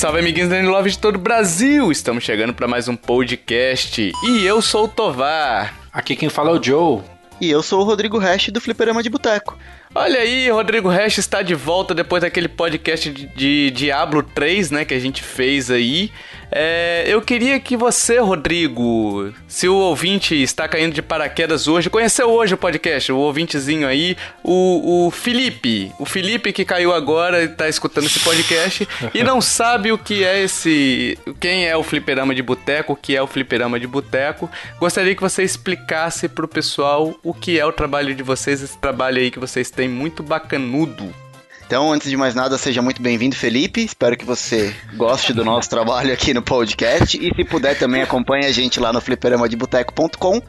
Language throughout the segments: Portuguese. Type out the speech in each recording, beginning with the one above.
Salve, amiguinhos da Love de todo o Brasil! Estamos chegando para mais um podcast e eu sou o Tovar. Aqui quem fala é o Joe. E eu sou o Rodrigo Hash do Fliperama de Boteco. Olha aí, Rodrigo Hash está de volta depois daquele podcast de, de Diablo 3, né, que a gente fez aí. É, eu queria que você, Rodrigo, se o ouvinte está caindo de paraquedas hoje, conheceu hoje o podcast, o ouvintezinho aí, o, o Felipe, o Felipe que caiu agora e está escutando esse podcast e não sabe o que é esse, quem é o Fliperama de Boteco, o que é o Fliperama de Boteco. Gostaria que você explicasse para o pessoal o que é o trabalho de vocês, esse trabalho aí que vocês têm muito bacanudo. Então, antes de mais nada, seja muito bem-vindo, Felipe. Espero que você goste do nosso trabalho aqui no podcast. E se puder também acompanhe a gente lá no fliperamadeboteco.com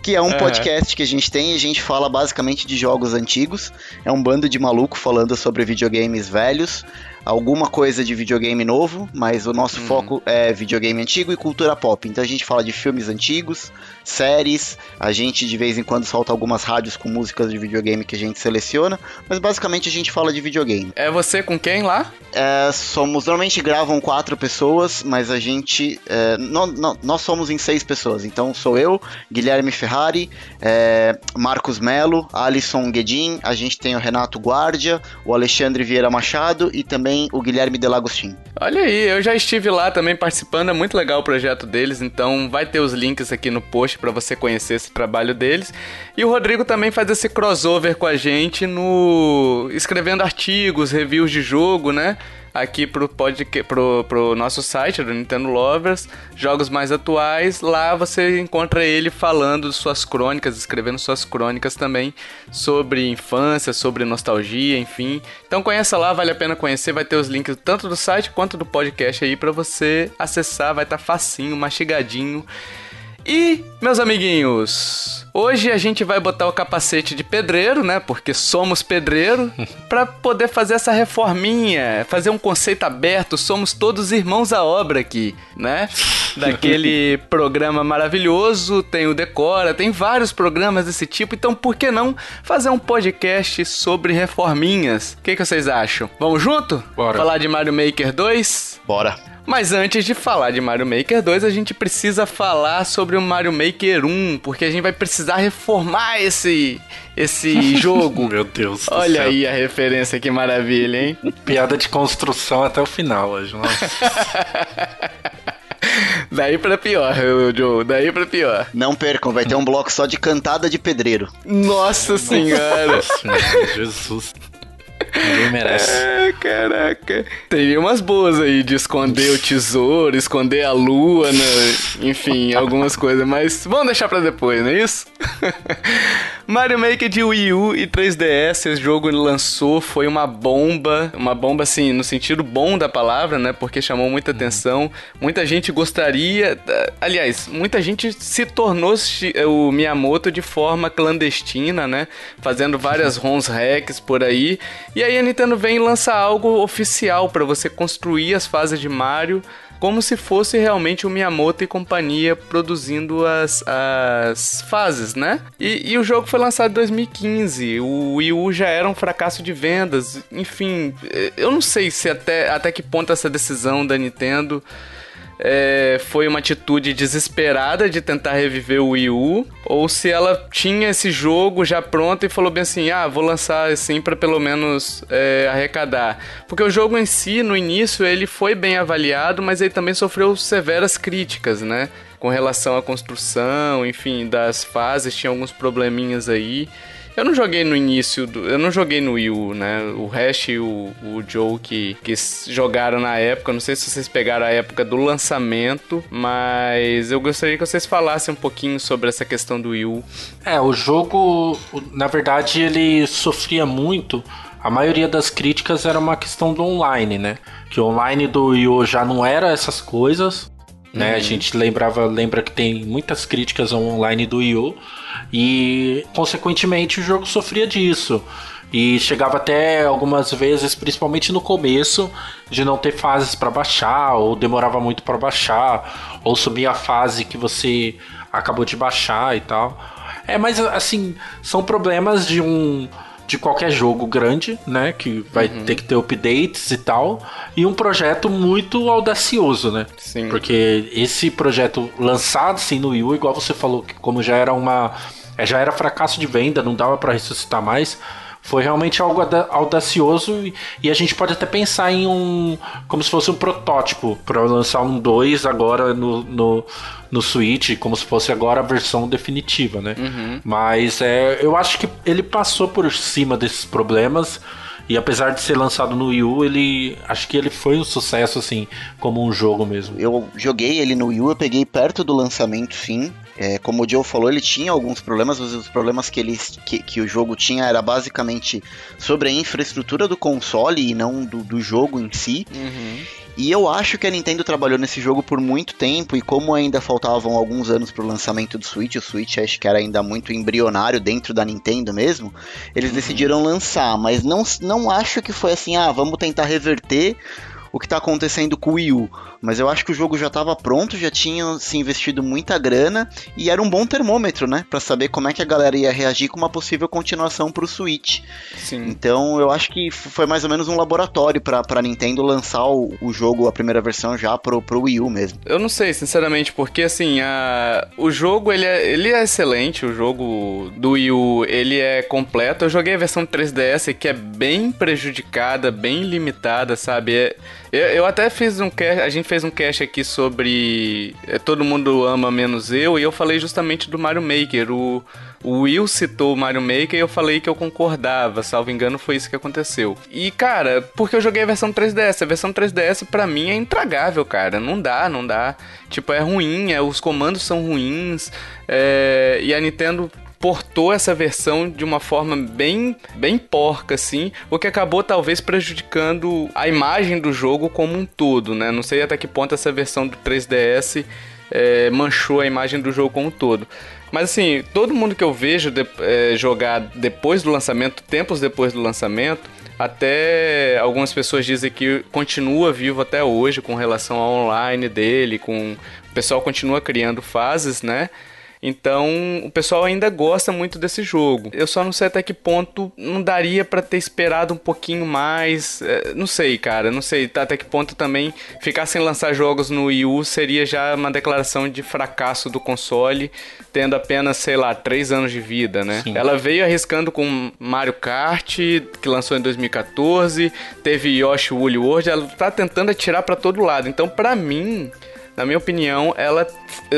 que é um podcast que a gente tem e a gente fala basicamente de jogos antigos. É um bando de maluco falando sobre videogames velhos alguma coisa de videogame novo, mas o nosso uhum. foco é videogame antigo e cultura pop. Então a gente fala de filmes antigos, séries, a gente de vez em quando solta algumas rádios com músicas de videogame que a gente seleciona, mas basicamente a gente fala de videogame. É você com quem lá? É, somos, normalmente gravam quatro pessoas, mas a gente, é, no, no, nós somos em seis pessoas, então sou eu, Guilherme Ferrari, é, Marcos Melo, Alisson Guedin, a gente tem o Renato Guardia, o Alexandre Vieira Machado e também também o Guilherme Delagostin. Olha aí, eu já estive lá também participando, é muito legal o projeto deles, então vai ter os links aqui no post para você conhecer esse trabalho deles. E o Rodrigo também faz esse crossover com a gente no escrevendo artigos, reviews de jogo, né? Aqui pro, podcast, pro, pro nosso site do Nintendo Lovers, jogos mais atuais. Lá você encontra ele falando suas crônicas, escrevendo suas crônicas também sobre infância, sobre nostalgia, enfim. Então conheça lá, vale a pena conhecer, vai ter os links tanto do site quanto do podcast aí para você acessar, vai estar tá facinho, mastigadinho. E, meus amiguinhos, hoje a gente vai botar o capacete de pedreiro, né? Porque somos pedreiro, para poder fazer essa reforminha, fazer um conceito aberto. Somos todos irmãos à obra aqui, né? Daquele programa maravilhoso, tem o Decora, tem vários programas desse tipo. Então, por que não fazer um podcast sobre reforminhas? O que, que vocês acham? Vamos junto? Bora. Falar de Mario Maker 2? Bora. Mas antes de falar de Mario Maker 2, a gente precisa falar sobre o Mario Maker 1, porque a gente vai precisar reformar esse esse jogo. Meu Deus. Olha aí a referência, que maravilha, hein? Piada de construção até o final hoje, nossa. Daí pra pior, Joe. Daí pra pior. Não percam, vai ter um bloco só de cantada de pedreiro. Nossa senhora. Nossa senhora, Jesus. Ninguém merece. É, caraca. Tem umas boas aí de esconder o tesouro, esconder a lua, né? enfim, algumas coisas, mas vamos deixar pra depois, não é isso? Mario Maker de Wii U e 3DS, esse jogo lançou, foi uma bomba, uma bomba assim, no sentido bom da palavra, né? Porque chamou muita atenção. Muita gente gostaria, aliás, muita gente se tornou o Miyamoto de forma clandestina, né? Fazendo várias ROMs hacks por aí. E aí a Nintendo vem e lança algo oficial para você construir as fases de Mario como se fosse realmente o Miyamoto e companhia produzindo as, as fases, né? E, e, o jogo foi lançado em 2015, o Wii U já era um fracasso de vendas, enfim, eu não sei se até, até que ponto essa decisão da Nintendo é, foi uma atitude desesperada de tentar reviver o Wii U, ou se ela tinha esse jogo já pronto e falou bem assim: ah, vou lançar assim para pelo menos é, arrecadar. Porque o jogo em si, no início, ele foi bem avaliado, mas ele também sofreu severas críticas, né? Com relação à construção, enfim, das fases, tinha alguns probleminhas aí. Eu não joguei no início, do, eu não joguei no Wii U, né? O Hash e o, o Joe que, que jogaram na época, não sei se vocês pegaram a época do lançamento, mas eu gostaria que vocês falassem um pouquinho sobre essa questão do Wii U. É, o jogo, na verdade, ele sofria muito a maioria das críticas era uma questão do online, né? Que o online do Wii U já não era essas coisas, né? Uhum. A gente lembrava, lembra que tem muitas críticas ao online do Wii U e, consequentemente, o jogo sofria disso. E chegava até algumas vezes, principalmente no começo, de não ter fases para baixar, ou demorava muito para baixar, ou subir a fase que você acabou de baixar e tal. É, mas assim, são problemas de um de qualquer jogo grande, né? Que vai uhum. ter que ter updates e tal. E um projeto muito audacioso, né? Sim. Porque esse projeto lançado assim no Wii U, igual você falou, que como já era uma. Já era fracasso de venda, não dava para ressuscitar mais foi realmente algo audacioso e a gente pode até pensar em um. como se fosse um protótipo para lançar um 2 agora no, no, no Switch, como se fosse agora a versão definitiva, né? Uhum. Mas é, eu acho que ele passou por cima desses problemas. E apesar de ser lançado no Wii U, ele acho que ele foi um sucesso assim, como um jogo mesmo. Eu joguei ele no Wii U, eu peguei perto do lançamento, sim. É, como o Joe falou, ele tinha alguns problemas, mas os problemas que, ele, que, que o jogo tinha era basicamente sobre a infraestrutura do console e não do, do jogo em si. Uhum. E eu acho que a Nintendo trabalhou nesse jogo por muito tempo e como ainda faltavam alguns anos para o lançamento do Switch, o Switch acho que era ainda muito embrionário dentro da Nintendo mesmo, eles uhum. decidiram lançar, mas não, não acho que foi assim, ah, vamos tentar reverter o que está acontecendo com o Wii U. Mas eu acho que o jogo já estava pronto, já tinha se investido muita grana e era um bom termômetro, né? Para saber como é que a galera ia reagir com uma possível continuação para o Switch. Sim. Então eu acho que foi mais ou menos um laboratório para a Nintendo lançar o, o, jogo, a primeira versão já pro, pro Wii U mesmo. Eu não sei, sinceramente, porque assim, a, o jogo ele é, ele é excelente, o jogo do Wii U ele é completo. Eu joguei a versão 3DS que é bem prejudicada, bem limitada, sabe? É, eu, eu, até fiz um cast, a gente fez um cast aqui sobre é, Todo Mundo Ama Menos Eu, e eu falei justamente do Mario Maker. O, o Will citou o Mario Maker e eu falei que eu concordava, salvo engano foi isso que aconteceu. E cara, porque eu joguei a versão 3DS, a versão 3DS para mim é intragável, cara, não dá, não dá. Tipo, é ruim, é, os comandos são ruins, é, e a Nintendo portou essa versão de uma forma bem, bem porca, assim, o que acabou talvez prejudicando a imagem do jogo como um todo, né? Não sei até que ponto essa versão do 3DS é, manchou a imagem do jogo como um todo. Mas assim, todo mundo que eu vejo de, é, jogar depois do lançamento, tempos depois do lançamento, até algumas pessoas dizem que continua vivo até hoje com relação ao online dele, com o pessoal continua criando fases, né? Então, o pessoal ainda gosta muito desse jogo. Eu só não sei até que ponto não daria para ter esperado um pouquinho mais. É, não sei, cara, não sei até que ponto também ficar sem lançar jogos no Wii U seria já uma declaração de fracasso do console, tendo apenas, sei lá, 3 anos de vida, né? Sim. Ela veio arriscando com Mario Kart, que lançou em 2014, teve Yoshi Woolly World, ela tá tentando atirar para todo lado. Então, para mim, na minha opinião, ela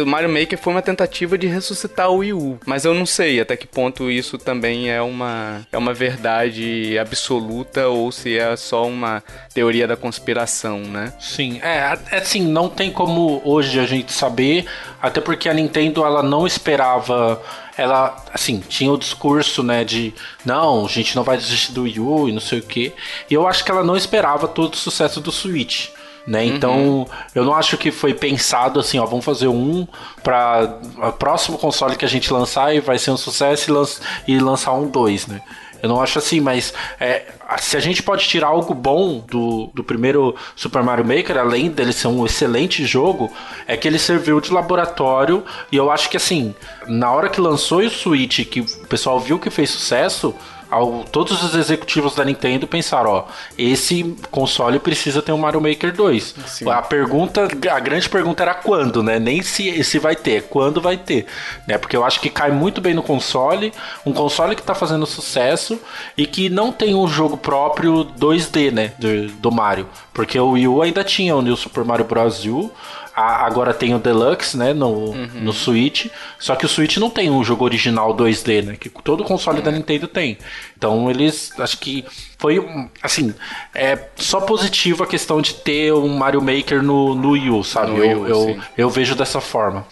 Mario Maker foi uma tentativa de ressuscitar o Wii U, mas eu não sei até que ponto isso também é uma é uma verdade absoluta ou se é só uma teoria da conspiração, né? Sim, é, é assim, não tem como hoje a gente saber, até porque a Nintendo ela não esperava ela, assim, tinha o discurso, né, de não, a gente não vai desistir do Wii U e não sei o que. E eu acho que ela não esperava todo o sucesso do Switch né? Uhum. Então, eu não acho que foi pensado assim, ó, vamos fazer um para o próximo console que a gente lançar e vai ser um sucesso e, lança, e lançar um dois, né? Eu não acho assim, mas é, se a gente pode tirar algo bom do, do primeiro Super Mario Maker, além dele ser um excelente jogo, é que ele serviu de laboratório e eu acho que assim, na hora que lançou o Switch, que o pessoal viu que fez sucesso, ao, todos os executivos da Nintendo pensaram, ó, esse console precisa ter um Mario Maker 2. Sim. A pergunta, a grande pergunta era quando, né? Nem se, se vai ter, quando vai ter, né? Porque eu acho que cai muito bem no console, um console que tá fazendo sucesso e que não tem um jogo próprio 2D, né, do, do Mario, porque o Wii U ainda tinha o New Super Mario Bros. U, a, agora tem o Deluxe, né, no, uhum. no Switch. Só que o Switch não tem um jogo original 2D, né? Que todo console uhum. da Nintendo tem. Então eles, acho que foi, assim, é só positivo a questão de ter um Mario Maker no, no Wii U, sabe? No eu, U, eu, eu vejo dessa forma.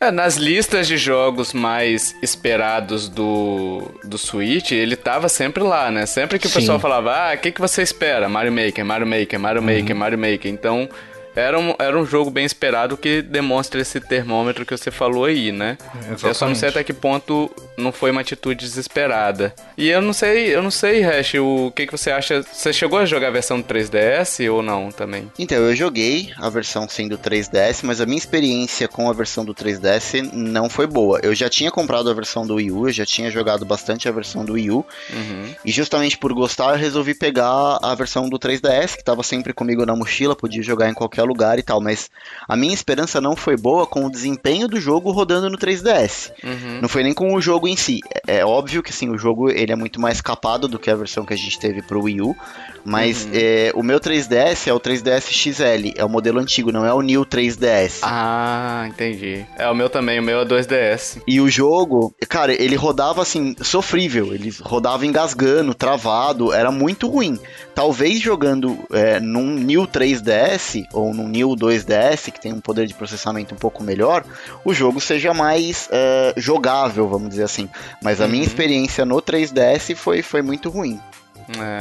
É, nas listas de jogos mais esperados do, do Switch, ele tava sempre lá, né? Sempre que o Sim. pessoal falava, ah, o que, que você espera? Mario Maker, Mario Maker, Mario Maker, uhum. Mario Maker. Então, era um, era um jogo bem esperado que demonstra esse termômetro que você falou aí, né? Exatamente. Eu só não sei até que ponto não foi uma atitude desesperada. E eu não sei, eu não sei, Hash, o que, que você acha? Você chegou a jogar a versão 3DS ou não também? Então, eu joguei a versão sim do 3DS, mas a minha experiência com a versão do 3DS não foi boa. Eu já tinha comprado a versão do Wii U, eu já tinha jogado bastante a versão do Wii U, uhum. e justamente por gostar eu resolvi pegar a versão do 3DS, que estava sempre comigo na mochila, podia jogar em qualquer lugar e tal, mas a minha esperança não foi boa com o desempenho do jogo rodando no 3DS. Uhum. Não foi nem com o jogo em si. É, é óbvio que sim, o jogo ele é muito mais capado do que a versão que a gente teve pro Wii U, mas uhum. é, o meu 3DS é o 3DS XL, é o modelo antigo, não é o New 3DS. Ah, entendi. É o meu também, o meu é 2DS. E o jogo, cara, ele rodava assim, sofrível, ele rodava engasgando, travado, era muito ruim. Talvez jogando é, num New 3DS ou num New 2DS, que tem um poder de processamento um pouco melhor, o jogo seja mais é, jogável, vamos dizer assim. Mas a uhum. minha experiência no 3DS foi, foi muito ruim.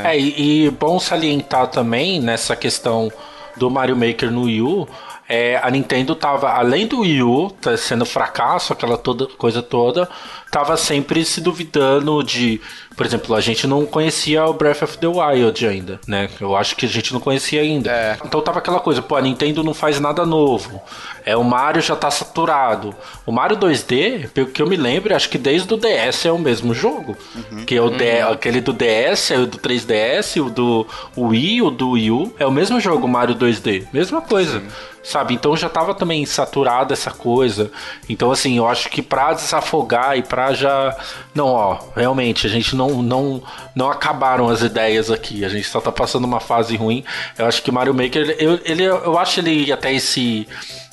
É, é e, e, bom salientar também nessa questão do Mario Maker no Wii U, é, a Nintendo tava, além do Wii U tá sendo fracasso, aquela toda, coisa toda, tava sempre se duvidando de. Por exemplo, a gente não conhecia o Breath of the Wild ainda, né? Eu acho que a gente não conhecia ainda. É. Então tava aquela coisa, pô, a Nintendo não faz nada novo. É, o Mario já tá saturado. O Mario 2D, pelo que eu me lembro, acho que desde o DS é o mesmo jogo. Uhum. Que é o uhum. D, aquele do DS, é o do 3DS, o do Wii, o do Wii U. É o mesmo jogo, Mario 2D. Mesma coisa. Sim sabe? Então já tava também saturada essa coisa. Então, assim, eu acho que pra desafogar e pra já. Não, ó, realmente, a gente não, não, não acabaram as ideias aqui. A gente só tá passando uma fase ruim. Eu acho que Mario Maker, eu, ele, eu acho ele até esse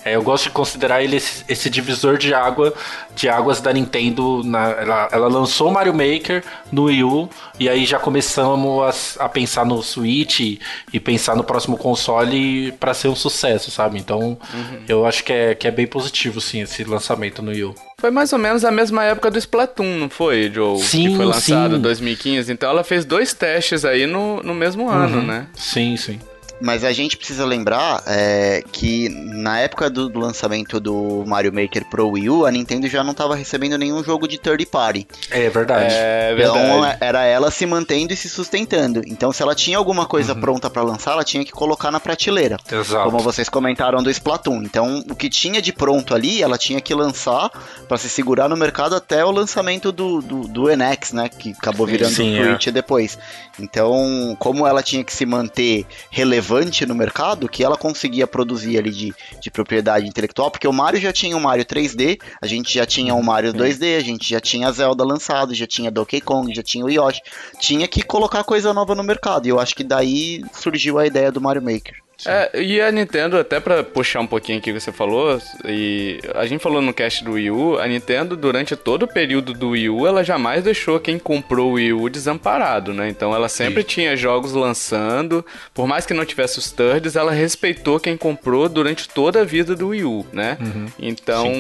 é, eu gosto de considerar ele esse, esse, divisor de água de águas da Nintendo. Na, ela, ela lançou Mario Maker no Wii U e aí já começamos a, a pensar no Switch e, e, pensar no próximo console para ser um sucesso, sabe? Então uhum. eu acho que é, que é bem positivo sim esse lançamento no Wii U. Foi mais ou menos a mesma época do Splatoon, não foi, Joe? Sim, Que foi lançado em 2015. Então ela fez dois testes aí no, no mesmo ano, uhum. né? Sim, sim. Mas a gente precisa lembrar é, que na época do, do, lançamento do Mario Maker Pro Wii U, a Nintendo já não estava recebendo nenhum jogo de third party. É verdade. É então verdade. era ela se mantendo e se sustentando. Então se ela tinha alguma coisa uhum. pronta para lançar, ela tinha que colocar na prateleira. Exato. Como vocês comentaram do Splatoon. Então o que tinha de pronto ali, ela tinha que lançar para se segurar no mercado até o lançamento do, do, do NX, né? Que acabou virando Sim, o Switch é. depois. Então, como ela tinha que se manter relevante no mercado que ela conseguia produzir ali de, de propriedade intelectual, porque o Mario já tinha o Mario 3D, a gente já tinha o Mario 2D, a gente já tinha a Zelda lançado, já tinha Donkey Kong, já tinha o Yoshi. Tinha que colocar coisa nova no mercado, e eu acho que daí surgiu a ideia do Mario Maker. É, e a Nintendo, até para puxar um pouquinho aqui que você falou, e a gente falou no cast do Wii U, a Nintendo, durante todo o período do Wii U, ela jamais deixou quem comprou o Wii U desamparado, né? Então ela sempre Sim. tinha jogos lançando, por mais que não tivesse os thirds, ela respeitou quem comprou durante toda a vida do Wii U, né? Uhum. Então,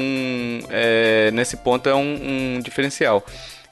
é, nesse ponto é um, um diferencial.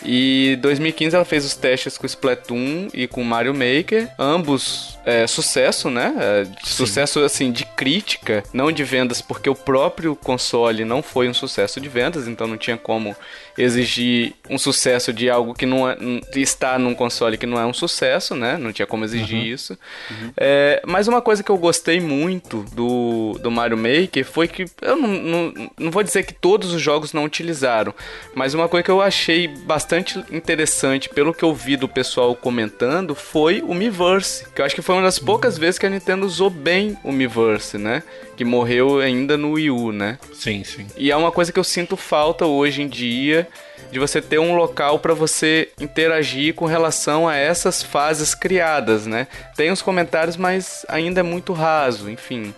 E 2015 ela fez os testes com Splatoon e com Mario Maker, ambos é, sucesso, né? É, sucesso assim de crítica, não de vendas, porque o próprio console não foi um sucesso de vendas, então não tinha como exigir um sucesso de algo que não é, está num console que não é um sucesso, né? Não tinha como exigir uhum. isso. Uhum. É, mas uma coisa que eu gostei muito do, do Mario Maker foi que eu não, não, não vou dizer que todos os jogos não utilizaram, mas uma coisa que eu achei bastante interessante pelo que eu vi do pessoal comentando foi o Miiverse, que eu acho que foi uma das poucas uhum. vezes que a Nintendo usou bem o Miiverse, né? Que morreu ainda no Wii U, né? Sim, sim. E é uma coisa que eu sinto falta hoje em dia de você ter um local para você interagir com relação a essas fases criadas, né? Tem os comentários, mas ainda é muito raso, enfim.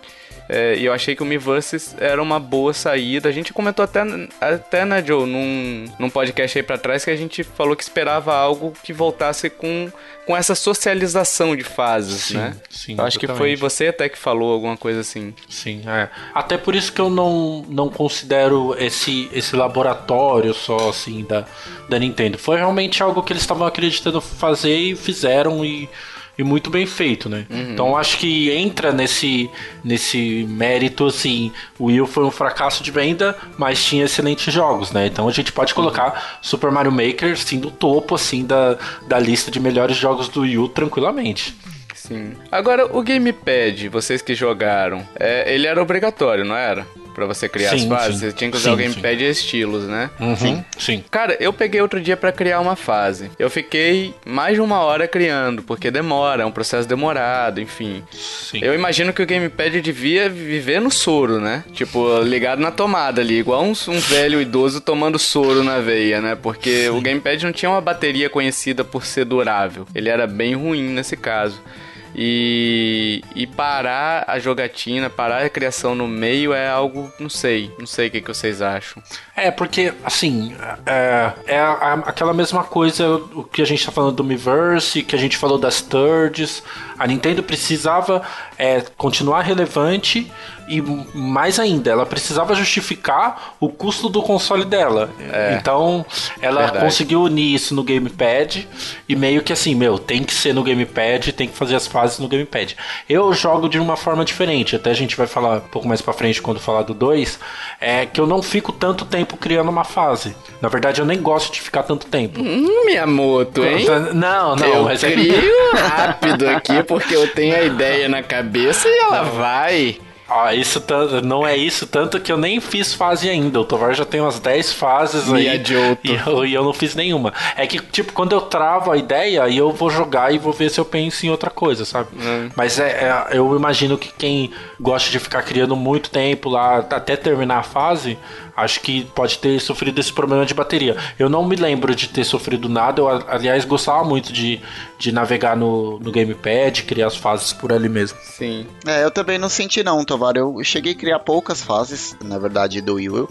É, e eu achei que o Miiverse era uma boa saída. A gente comentou até, até né, Joe, num, num podcast aí pra trás que a gente falou que esperava algo que voltasse com, com essa socialização de fases, sim, né? Sim, eu acho que foi você até que falou alguma coisa assim. Sim, é. Até por isso que eu não, não considero esse, esse laboratório só, assim, da, da Nintendo. Foi realmente algo que eles estavam acreditando fazer e fizeram e e muito bem feito, né? Uhum. Então acho que entra nesse, nesse mérito, assim, o Wii U foi um fracasso de venda, mas tinha excelentes jogos, né? Então a gente pode colocar Super Mario Maker, sim, no topo, assim, da, da lista de melhores jogos do Wii U tranquilamente. Sim. Agora, o Gamepad, vocês que jogaram, é, ele era obrigatório, não era? Pra você criar Sim, as fases, sim. você tinha que usar Sim, o Gamepad e estilos, né? Sim. Sim. Cara, eu peguei outro dia pra criar uma fase. Eu fiquei mais de uma hora criando, porque demora, é um processo demorado, enfim. Sim. Eu imagino que o Gamepad devia viver no soro, né? Tipo, ligado na tomada ali, igual um, um velho idoso tomando soro na veia, né? Porque o Gamepad não tinha uma bateria conhecida por ser durável. Ele era bem ruim nesse caso. E, e parar a jogatina, parar a criação no meio é algo, não sei, não sei o que, que vocês acham. É, porque, assim, é, é aquela mesma coisa o que a gente tá falando do Miiverse, que a gente falou das thirds. A Nintendo precisava é, continuar relevante e mais ainda, ela precisava justificar o custo do console dela. então, ela verdade. conseguiu unir isso no Gamepad e meio que assim, meu, tem que ser no Gamepad, tem que fazer as fases no Gamepad. Eu jogo de uma forma diferente, até a gente vai falar um pouco mais pra frente quando falar do 2, é que eu não fico tanto tempo criando uma fase. Na verdade, eu nem gosto de ficar tanto tempo. Hum, Miyamoto, hein? Não, não, eu mas é crio rápido aqui porque eu tenho a ideia na cabeça e ela vai. Ah, isso tanto, não é isso, tanto que eu nem fiz fase ainda. O Tovar já tem umas 10 fases aí. Miyajoto. E eu, e eu não fiz nenhuma. É que, tipo, quando eu travo a ideia, aí eu vou jogar e vou ver se eu penso em outra coisa, sabe? Mas é, é- eu imagino que quem gosta de ficar criando muito tempo lá, até terminar a fase, acho que pode ter sofrido esse problema de bateria. Eu não me lembro de ter sofrido nada. Eu, aliás, gostava muito de, de navegar no, no Gamepad, criar as fases por ali mesmo. Sim. É, eu também não senti não, Tovar. Eu cheguei a criar poucas fases, na verdade, do Wii U.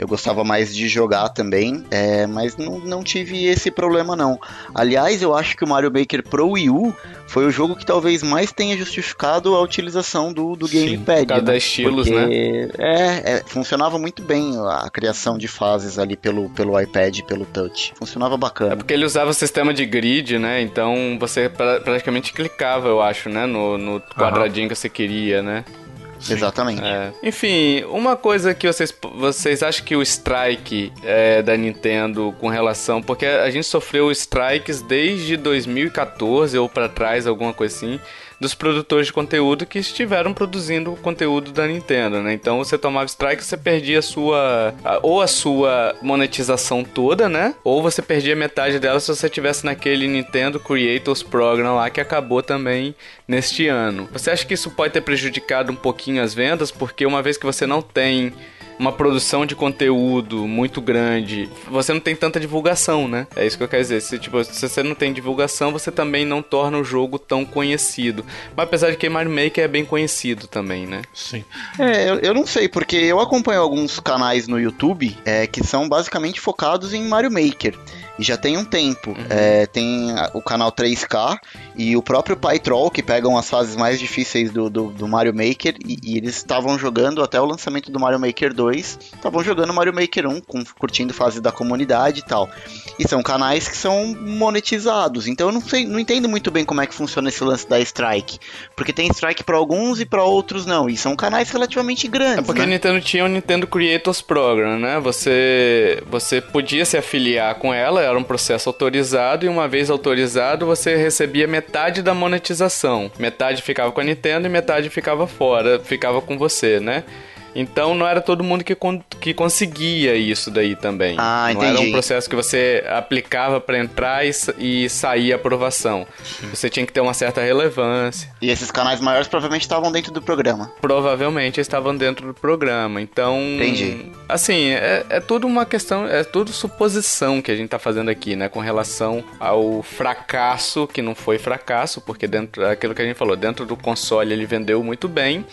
Eu gostava mais de jogar também, é, mas não, não tive esse problema não. Aliás, eu acho que o Mario Maker Pro Wii U foi o jogo que talvez mais tenha justificado a utilização do, do Sim, Gamepad. causa né? estilos, Porque, É, é, funcionava muito bem a criação de fases ali pelo, pelo iPad, e pelo touch. Funcionava É bacana. porque ele usava o sistema de grid, né? Então você pra- praticamente clicava, eu acho, né? No, no quadradinho que você queria, né? Exatamente. É. Enfim, uma coisa que vocês, vocês acham que o strike é, da Nintendo com relação. Porque a gente sofreu strikes desde 2014 ou pra trás, alguma coisa assim. Dos produtores de conteúdo que estiveram produzindo conteúdo da Nintendo, né? Então você tomava strike, você perdia a sua. a- ou a sua monetização toda, né? Ou você perdia metade dela se você tivesse naquele Nintendo Creators Program lá que acabou também neste ano. Você acha que isso pode ter prejudicado um pouquinho as vendas? Porque uma vez que você não tem uma produção de conteúdo muito grande, você não tem tanta divulgação, né? É isso que eu quero dizer. Se, tipo, se você não tem divulgação, você também não torna o jogo tão conhecido. Mas apesar de que Mario Maker é bem conhecido também, né? Sim. É, eu, eu não sei, porque eu acompanho alguns canais no YouTube é, que são basicamente focados em Mario Maker. E já tem um tempo. É, tem o canal 3K e o próprio PyTroll, que pegam as fases mais difíceis do, do, do Mario Maker. E, e eles estavam jogando até o lançamento do Mario Maker 2. Estavam jogando Mario Maker 1, com- curtindo fase da comunidade e tal. E são canais que são monetizados. Então eu não sei, não entendo muito bem como é que funciona esse lance da strike. Porque tem strike para alguns e para outros não. E são canais relativamente grandes. É porque a né? Nintendo tinha o Nintendo Creators Program, né? Você, você podia se afiliar com ela, era um processo autorizado, e uma vez autorizado, você recebia metade da monetização. Metade ficava com a Nintendo e metade ficava fora, ficava com você, né? Então não era todo mundo que, con- que conseguia isso daí também. Ah, não era um entendi. processo que você aplicava pra entrar e, e sair a aprovação. Você tinha que ter uma certa relevância. E esses canais maiores provavelmente estavam dentro do programa. provavelmente estavam dentro do programa. Então, Entendi. assim, é, é tudo uma questão, é tudo suposição que a gente tá fazendo aqui, né, com relação ao fracasso, que não foi fracasso, porque dentro aquilo que a gente falou, dentro do console ele vendeu muito bem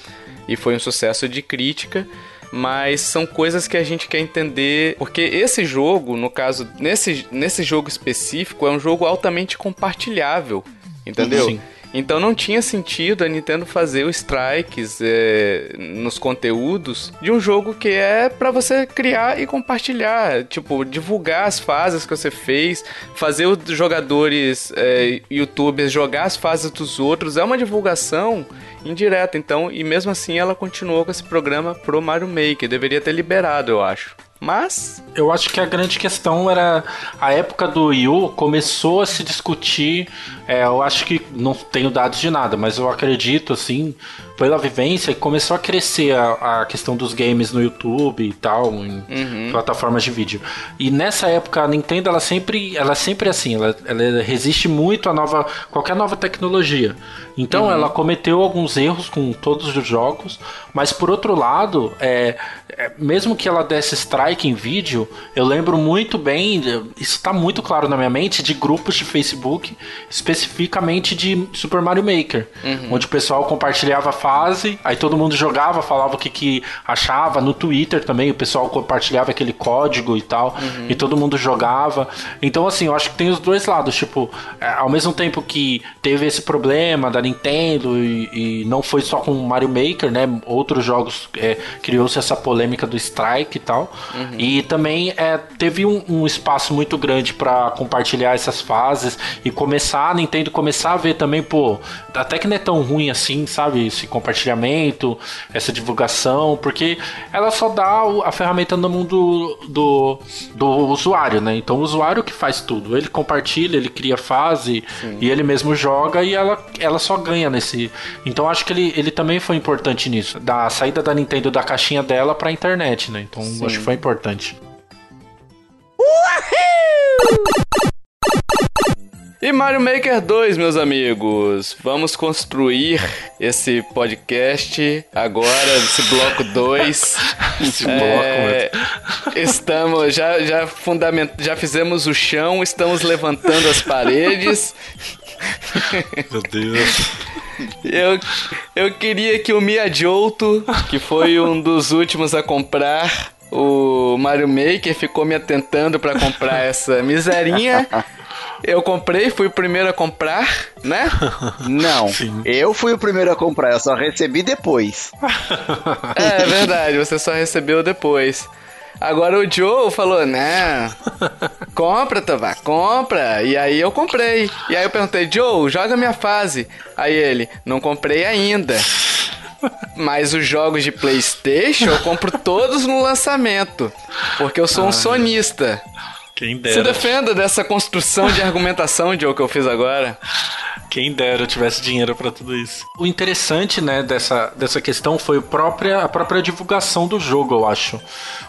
e foi um sucesso de crítica. Mas são coisas que a gente quer entender. Porque esse jogo, no caso, nesse, nesse jogo específico, é um jogo altamente compartilhável. Entendeu? Sim. Então não tinha sentido a Nintendo fazer os strikes é, nos conteúdos de um jogo que é para você criar e compartilhar, tipo, divulgar as fases que você fez, fazer os jogadores é, youtubers jogar as fases dos outros, é uma divulgação indireta, então, e mesmo assim ela continuou com esse programa pro Mario Maker, deveria ter liberado, eu acho. Mas. Eu acho que a grande questão era. A época do Wii U começou a se discutir. É, eu acho que não tenho dados de nada, mas eu acredito, assim, pela vivência, começou a crescer a, a questão dos games no YouTube e tal, em uhum. plataformas de vídeo. E nessa época a Nintendo, ela sempre, ela sempre é assim, ela, ela resiste muito a nova, qualquer nova tecnologia. Então uhum. ela cometeu alguns erros com todos os jogos, mas por outro lado, é, é, mesmo que ela desse strike em vídeo, eu lembro muito bem, isso está muito claro na minha mente, de grupos de Facebook, especificamente de Super Mario Maker, uhum. onde o pessoal compartilhava fase, aí todo mundo jogava, falava o que, que achava. No Twitter também, o pessoal compartilhava aquele código e tal, uhum. e todo mundo jogava. Então, assim, eu acho que tem os dois lados. Tipo, é, ao mesmo tempo que teve esse problema da Nintendo e, e não foi só com Mario Maker, né? Outros jogos é, criou-se essa polêmica do Strike e tal. Uhum. E também é, teve um, um espaço muito grande para compartilhar essas fases e começar, a Nintendo começar a ver também, pô, até que não é tão ruim assim, sabe? Esse compartilhamento, essa divulgação, porque ela só dá a ferramenta na mão do, do, usuário, né? Então o usuário que faz tudo. Ele compartilha, ele cria fase Sim. e ele mesmo joga e ela, ela só ganha nesse. Então acho que ele, ele também foi importante nisso. Da saída da Nintendo da caixinha dela pra internet, né? Então Sim. acho que foi importante. Uhul! E Mario Maker 2, meus amigos. Vamos construir esse podcast agora, esse bloco 2. esse é, bloco, Estamos, já, já, fundament, já fizemos o chão, estamos levantando as paredes. Meu Deus. Eu, eu queria que o Miyajoto, que foi um dos últimos a comprar o Mario Maker, ficou me atentando para comprar essa miserinha. Eu comprei, fui o primeiro a comprar, né? Não. Sim. Eu fui o primeiro a comprar, eu só recebi depois. é, é verdade, você só recebeu depois. Agora o Joe falou, né? Compra, Tavá, compra. E aí eu comprei. E aí eu perguntei, Joe, joga minha fase. Aí ele, não comprei ainda. Mas os jogos de Playstation eu compro todos no lançamento. Porque eu sou um sonista. Quem dera. Se defenda dessa construção de argumentação, Joe, que eu fiz agora. Quem dera eu tivesse dinheiro para tudo isso. O interessante, né, dessa, dessa questão foi a própria, a própria divulgação do jogo, eu acho.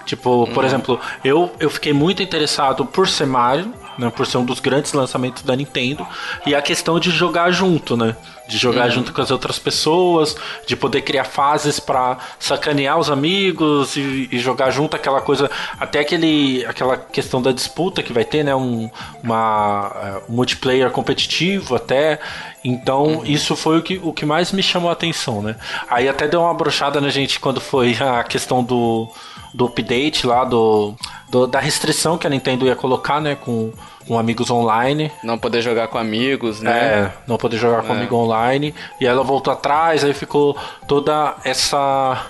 Tipo, por hum. exemplo, eu, eu fiquei muito interessado por ser Mario, né, por ser um dos grandes lançamentos da Nintendo, e a questão de jogar junto, né? De jogar uhum. junto com as outras pessoas, de poder criar fases para sacanear os amigos e, e, jogar junto aquela coisa, até aquele, aquela questão da disputa que vai ter, né? Um, uma, um multiplayer competitivo até. Então, uhum. isso foi o que, o que mais me chamou a atenção, né? Aí até deu uma brochada na gente quando foi a questão do, do update lá, do, do da restrição que a Nintendo ia colocar, né? Com com amigos online. Não poder jogar com amigos, né? É, não poder jogar com é. amigo online. E ela voltou atrás, aí ficou toda essa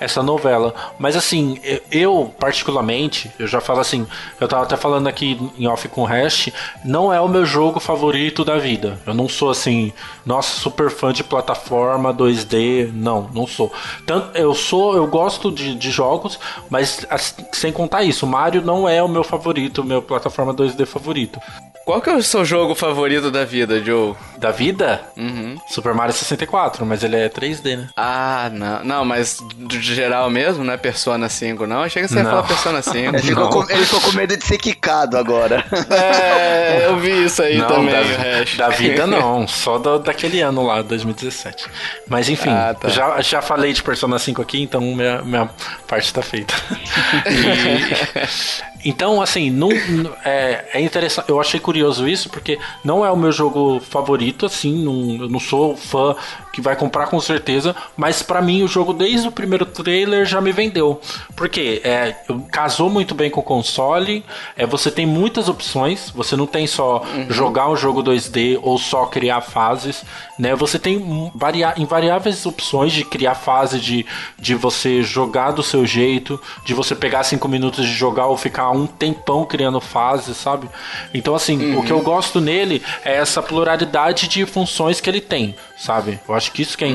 essa novela. Mas assim, eu particularmente, eu já falo assim, eu tava até falando aqui em off com o Hash, não é o meu jogo favorito da vida. Eu não sou assim, nossa, super fã de plataforma 2D, não, não sou. Tanto eu sou, eu gosto de, de jogos, mas assim, sem contar isso, Mario não é o meu favorito, meu plataforma 2D favorito favorito. Qual que é o seu jogo favorito da vida, Joe? Da vida? Uhum. Super Mario 64, mas ele é 3D, né? Ah, não. Não, mas de geral mesmo, não é Persona 5, não? Achei que você ia falar Persona 5. ele, ficou com, ele ficou com medo de ser quicado agora. É, eu vi isso aí não, também, da, da vida não, só do, daquele ano lá, 2017. Mas enfim, ah, tá. já, já falei de Persona 5 aqui, então minha, minha parte tá feita. e, então, assim, não, é, é interessante. Eu achei curioso isso, porque não é o meu jogo favorito, assim. Não, eu não sou fã que vai comprar com certeza, mas para mim o jogo desde o primeiro trailer já me vendeu. Porque é, casou muito bem com o console, é, você tem muitas opções, você não tem só uhum. jogar um jogo 2D ou só criar fases, né? Você tem varia invariáveis opções de criar fase, de, de você jogar do seu jeito, de você pegar cinco minutos de jogar ou ficar um tempão criando fases, sabe? Então, assim, uhum. o que eu gosto nele é essa pluralidade de funções que ele tem, sabe? Eu acho que isso que é uhum.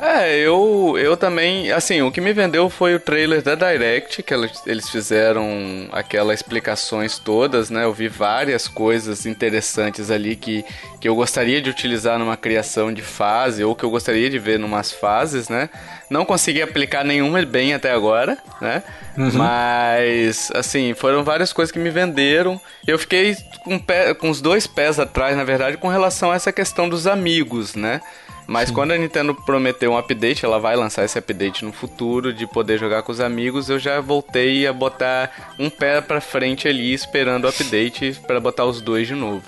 É, eu, eu também, assim, o que me vendeu foi o trailer da Direct, que eles fizeram aquelas explicações todas, né? Eu vi várias coisas interessantes ali que, que eu gostaria de utilizar numa criação de fase, ou que eu gostaria de ver numas fases, né? Não consegui aplicar nenhuma bem até agora, né? Uhum. Mas, assim, foram várias coisas que me venderam. Eu fiquei com, pé, com os dois pés atrás, na verdade, com relação a essa questão dos amigos, né? Mas Sim. quando a Nintendo prometeu um update, ela vai lançar esse update no futuro de poder jogar com os amigos, eu já voltei a botar um pé pra frente ali esperando o update para botar os dois de novo.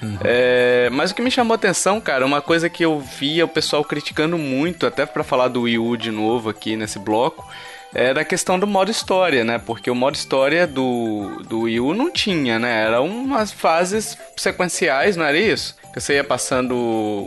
Uhum. É, mas o que me chamou a atenção, cara, uma coisa que eu via o pessoal criticando muito, até para falar do Wii U de novo aqui nesse bloco, era a questão do modo história, né? Porque o modo história do, do Wii U não tinha, né? Eram umas fases sequenciais, não era isso? Que você ia passando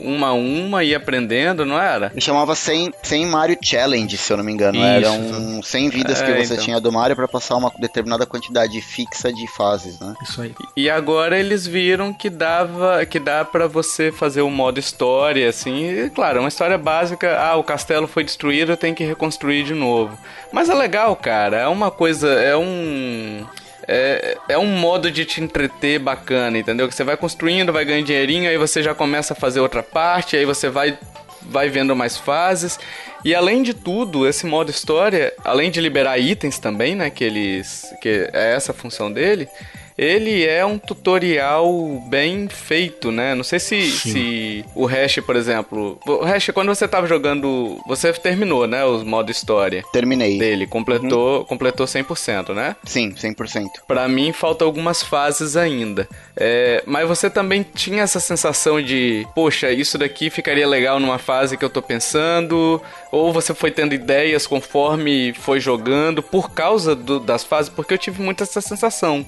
uma a uma e aprendendo, não era? Me chamava 100, 100 Mario Challenge, se eu não me engano. Isso. Eram 100 vidas é, que você então. tinha do Mario para passar uma determinada quantidade fixa de fases, né? Isso aí. E agora eles viram que dava, que dá para você fazer o modo história, assim. E, claro, uma história básica. Ah, o castelo foi destruído, eu tenho que reconstruir de novo. Mas é legal, cara. É uma coisa, é um é, é um modo de te entreter bacana, entendeu? Que você vai construindo, vai ganhando dinheirinho, aí você já começa a fazer outra parte, aí você vai vai vendo mais fases. E além de tudo, esse modo história, além de liberar itens também, né, que eles que é essa a função dele, ele é um tutorial bem feito, né? Não sei se, se o Hash, por exemplo. O Hash, quando você tava jogando. Você terminou, né? Os modo história. Terminei. Dele. Completou, uhum. completou 100%, né? Sim, 100%. Pra mim, faltam algumas fases ainda. É, mas você também tinha essa sensação de, poxa, isso daqui ficaria legal numa fase que eu tô pensando, ou você foi tendo ideias conforme foi jogando por causa do, das fases, porque eu tive muito essa sensação.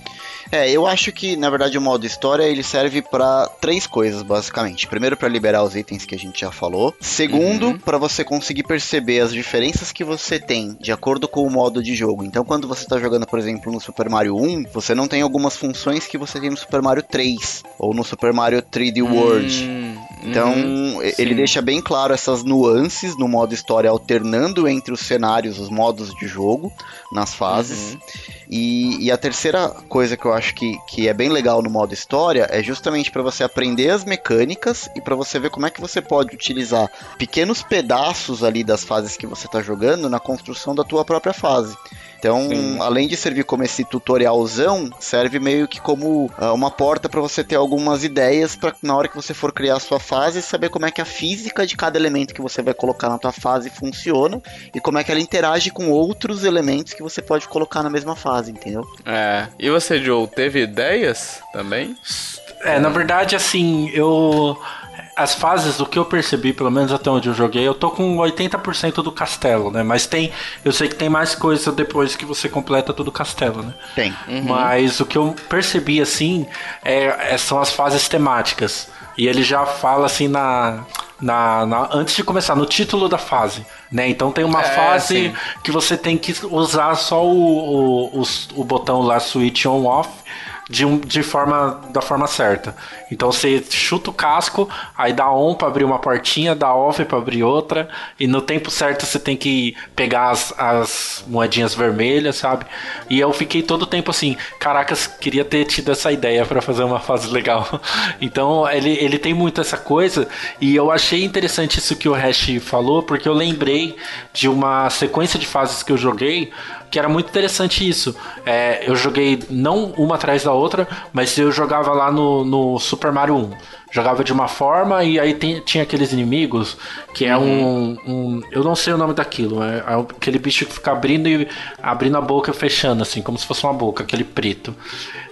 É, eu acho que na verdade o modo história ele serve para três coisas basicamente. Primeiro para liberar os itens que a gente já falou. Segundo, uhum. para você conseguir perceber as diferenças que você tem de acordo com o modo de jogo. Então, quando você tá jogando, por exemplo, no Super Mario 1, você não tem algumas funções que você tem no Super Mario 3 ou no Super Mario 3D World. Hum, então, uhum, ele sim. deixa bem claro essas nuances no modo história alternando entre os cenários, os modos de jogo nas fases. Uhum. E, e, a terceira coisa que eu acho que, que é bem legal no modo história é justamente para você aprender as mecânicas e para você ver como é que você pode utilizar pequenos pedaços ali das fases que você está jogando na construção da tua própria fase. Então, Sim. além de servir como esse tutorialzão, serve meio que como uh, uma porta para você ter algumas ideias para na hora que você for criar a sua fase, saber como é que a física de cada elemento que você vai colocar na tua fase funciona e como é que ela interage com outros elementos que você pode colocar na mesma fase, entendeu? É. E você, Joe, teve ideias também? É, na verdade, assim, eu as fases, do que eu percebi, pelo menos até onde eu joguei, eu tô com 80% do castelo, né? Mas tem. Eu sei que tem mais coisa depois que você completa todo o castelo, né? Tem. Uhum. Mas o que eu percebi, assim, é, é, são as fases temáticas. E ele já fala assim na. Na, na, antes de começar, no título da fase, né? Então tem uma é, fase sim. que você tem que usar só o, o, o, o botão lá, switch on off, de, um, de forma da forma certa. Então você chuta o casco, aí dá on para abrir uma portinha, dá off para abrir outra, e no tempo certo você tem que pegar as, as moedinhas vermelhas, sabe? E eu fiquei todo o tempo assim, caracas, queria ter tido essa ideia para fazer uma fase legal. Então ele, ele tem muito essa coisa, e eu achei interessante isso que o Hash falou, porque eu lembrei de uma sequência de fases que eu joguei que era muito interessante isso. É, eu joguei não uma atrás da outra, mas eu jogava lá no, no Super Mario 1. Jogava de uma forma e aí tem, tinha aqueles inimigos que é uhum. um, um, Eu não sei o nome daquilo, é, é, aquele bicho que fica abrindo e abrindo a boca e fechando, assim, como se fosse uma boca, aquele preto.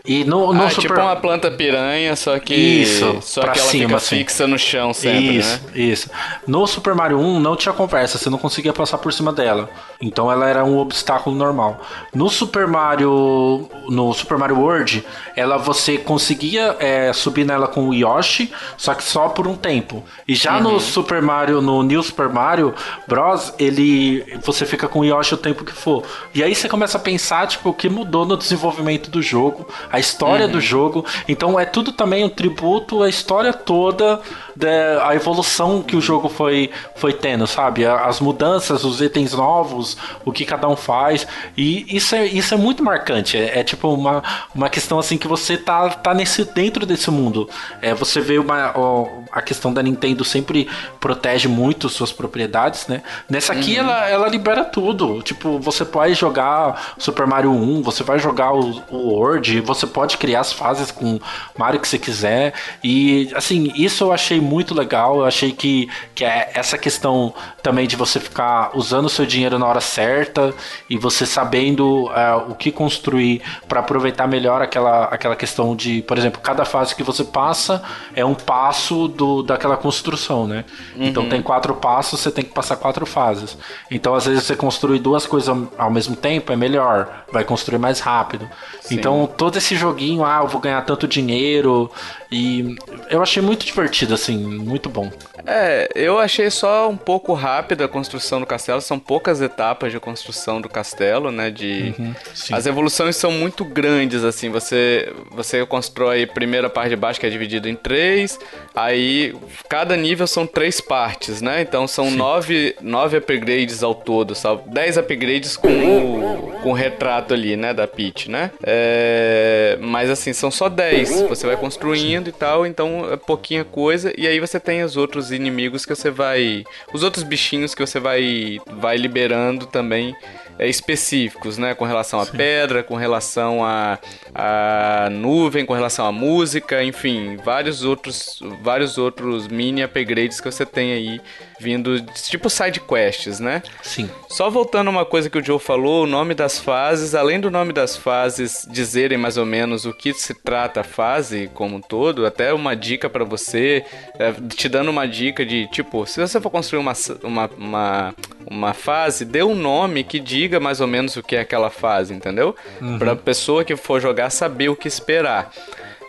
E no, no ah, Super... tipo uma planta piranha, só que isso, só que ela cima, fica assim. fixa no chão sempre, isso, né? Isso. No Super Mario 1 não tinha conversa, você não conseguia passar por cima dela. Então ela era um obstáculo normal. No Super Mario, no Super Mario World, ela você conseguia é, subir nela com o Yoshi, só que só por um tempo. E já uhum. no Super Mario, no New Super Mario Bros, ele você fica com o Yoshi o tempo que for. E aí você começa a pensar tipo o que mudou no desenvolvimento do jogo a história uhum. do jogo. Então é tudo também um tributo à história toda, da, a evolução que o jogo foi, foi tendo, sabe? As mudanças, os itens novos, o que cada um faz. E isso é, isso é muito marcante. É, é tipo uma, uma questão assim que você tá, tá nesse, dentro desse mundo. É, você vê uma, ó, a questão da Nintendo sempre protege muito suas propriedades, né? Nessa aqui uhum. ela, ela libera tudo. Tipo, você pode jogar Super Mario 1, você vai jogar o, o World, você você pode criar as fases com Mario que você quiser. E assim, isso eu achei muito legal. Eu achei que, que é essa questão também de você ficar usando o seu dinheiro na hora certa e você sabendo uh, o que construir para aproveitar melhor aquela, aquela questão de, por exemplo, cada fase que você passa é um passo do, daquela construção, né? Uhum. Então tem quatro passos, você tem que passar quatro fases. Então às vezes você construir duas coisas ao mesmo tempo é melhor, vai construir mais rápido. Sim. Então todo esse esse joguinho, ah, eu vou ganhar tanto dinheiro. E eu achei muito divertido, assim, muito bom. É, eu achei só um pouco rápida a construção do castelo. São poucas etapas de construção do castelo, né? De uhum, as evoluções são muito grandes, assim. Você você constrói a primeira parte de baixo que é dividido em três. Aí cada nível são três partes, né? Então são nove, nove upgrades ao todo, sabe? Dez upgrades com o, com o retrato ali, né? Da Peach, né? É, mas assim são só dez. Você vai construindo e tal, então é pouquinha coisa. E aí você tem os outros inimigos que você vai. Os outros bichinhos que você vai, vai liberando também específicos, né? Com relação à Sim. pedra, com relação à a, a, nuvem, com relação à música, enfim, vários outros, vários outros mini upgrades que você tem aí vindo, tipo side quests, né? Sim. Só voltando uma coisa que o Joe falou, o nome das fases, além do nome das fases dizerem mais ou menos o que se trata a fase como um todo, até uma dica para você, é, te dando uma dica de tipo, se você for construir uma, uma, uma, uma fase, dê um nome que diga mais ou menos o que é aquela fase, entendeu? Uhum. Pra pessoa que for jogar saber o que esperar.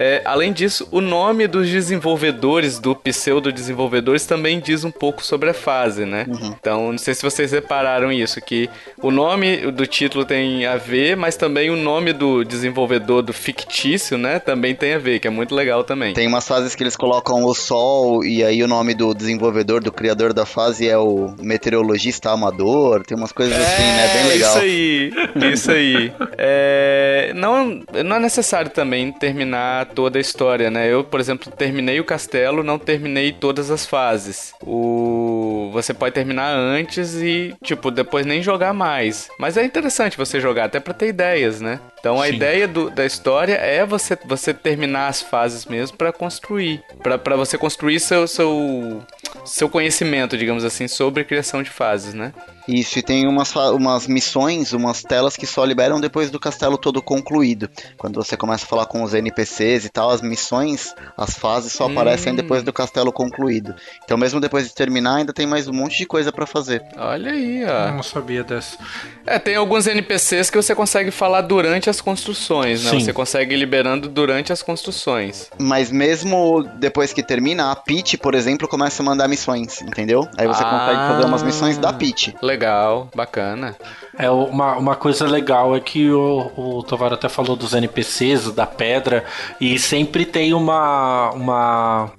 É, além disso, o nome dos desenvolvedores, do pseudo-desenvolvedores, também diz um pouco sobre a fase, né? Uhum. Então, não sei se vocês repararam isso, que o nome do título tem a ver, mas também o nome do desenvolvedor do fictício, né? Também tem a ver, que é muito legal também. Tem umas fases que eles colocam o sol e aí o nome do desenvolvedor, do criador da fase é o meteorologista amador, tem umas coisas é, assim, né? Bem legal. Isso aí, isso aí. É, não, não é necessário também terminar toda a história, né? Eu, por exemplo, terminei o castelo, não terminei todas as fases. O você pode terminar antes e tipo depois nem jogar mais. Mas é interessante você jogar até para ter ideias, né? Então a Sim. ideia do, da história é você, você terminar as fases mesmo para construir, para você construir seu, seu seu conhecimento, digamos assim, sobre criação de fases, né? Isso, e tem umas, umas missões, umas telas que só liberam depois do castelo todo concluído. Quando você começa a falar com os NPCs e tal, as missões, as fases só hum. aparecem depois do castelo concluído. Então, mesmo depois de terminar, ainda tem mais um monte de coisa para fazer. Olha aí, ó. Eu não sabia dessa. É, tem alguns NPCs que você consegue falar durante as construções, né? Sim. Você consegue ir liberando durante as construções. Mas mesmo depois que termina, a Peach, por exemplo, começa a mandar missões, entendeu? Aí você ah. consegue fazer umas missões da Peach. Legal legal, bacana. É, uma, uma coisa legal é que o, o Tovar até falou dos NPCs, da pedra, e sempre tem uma. uma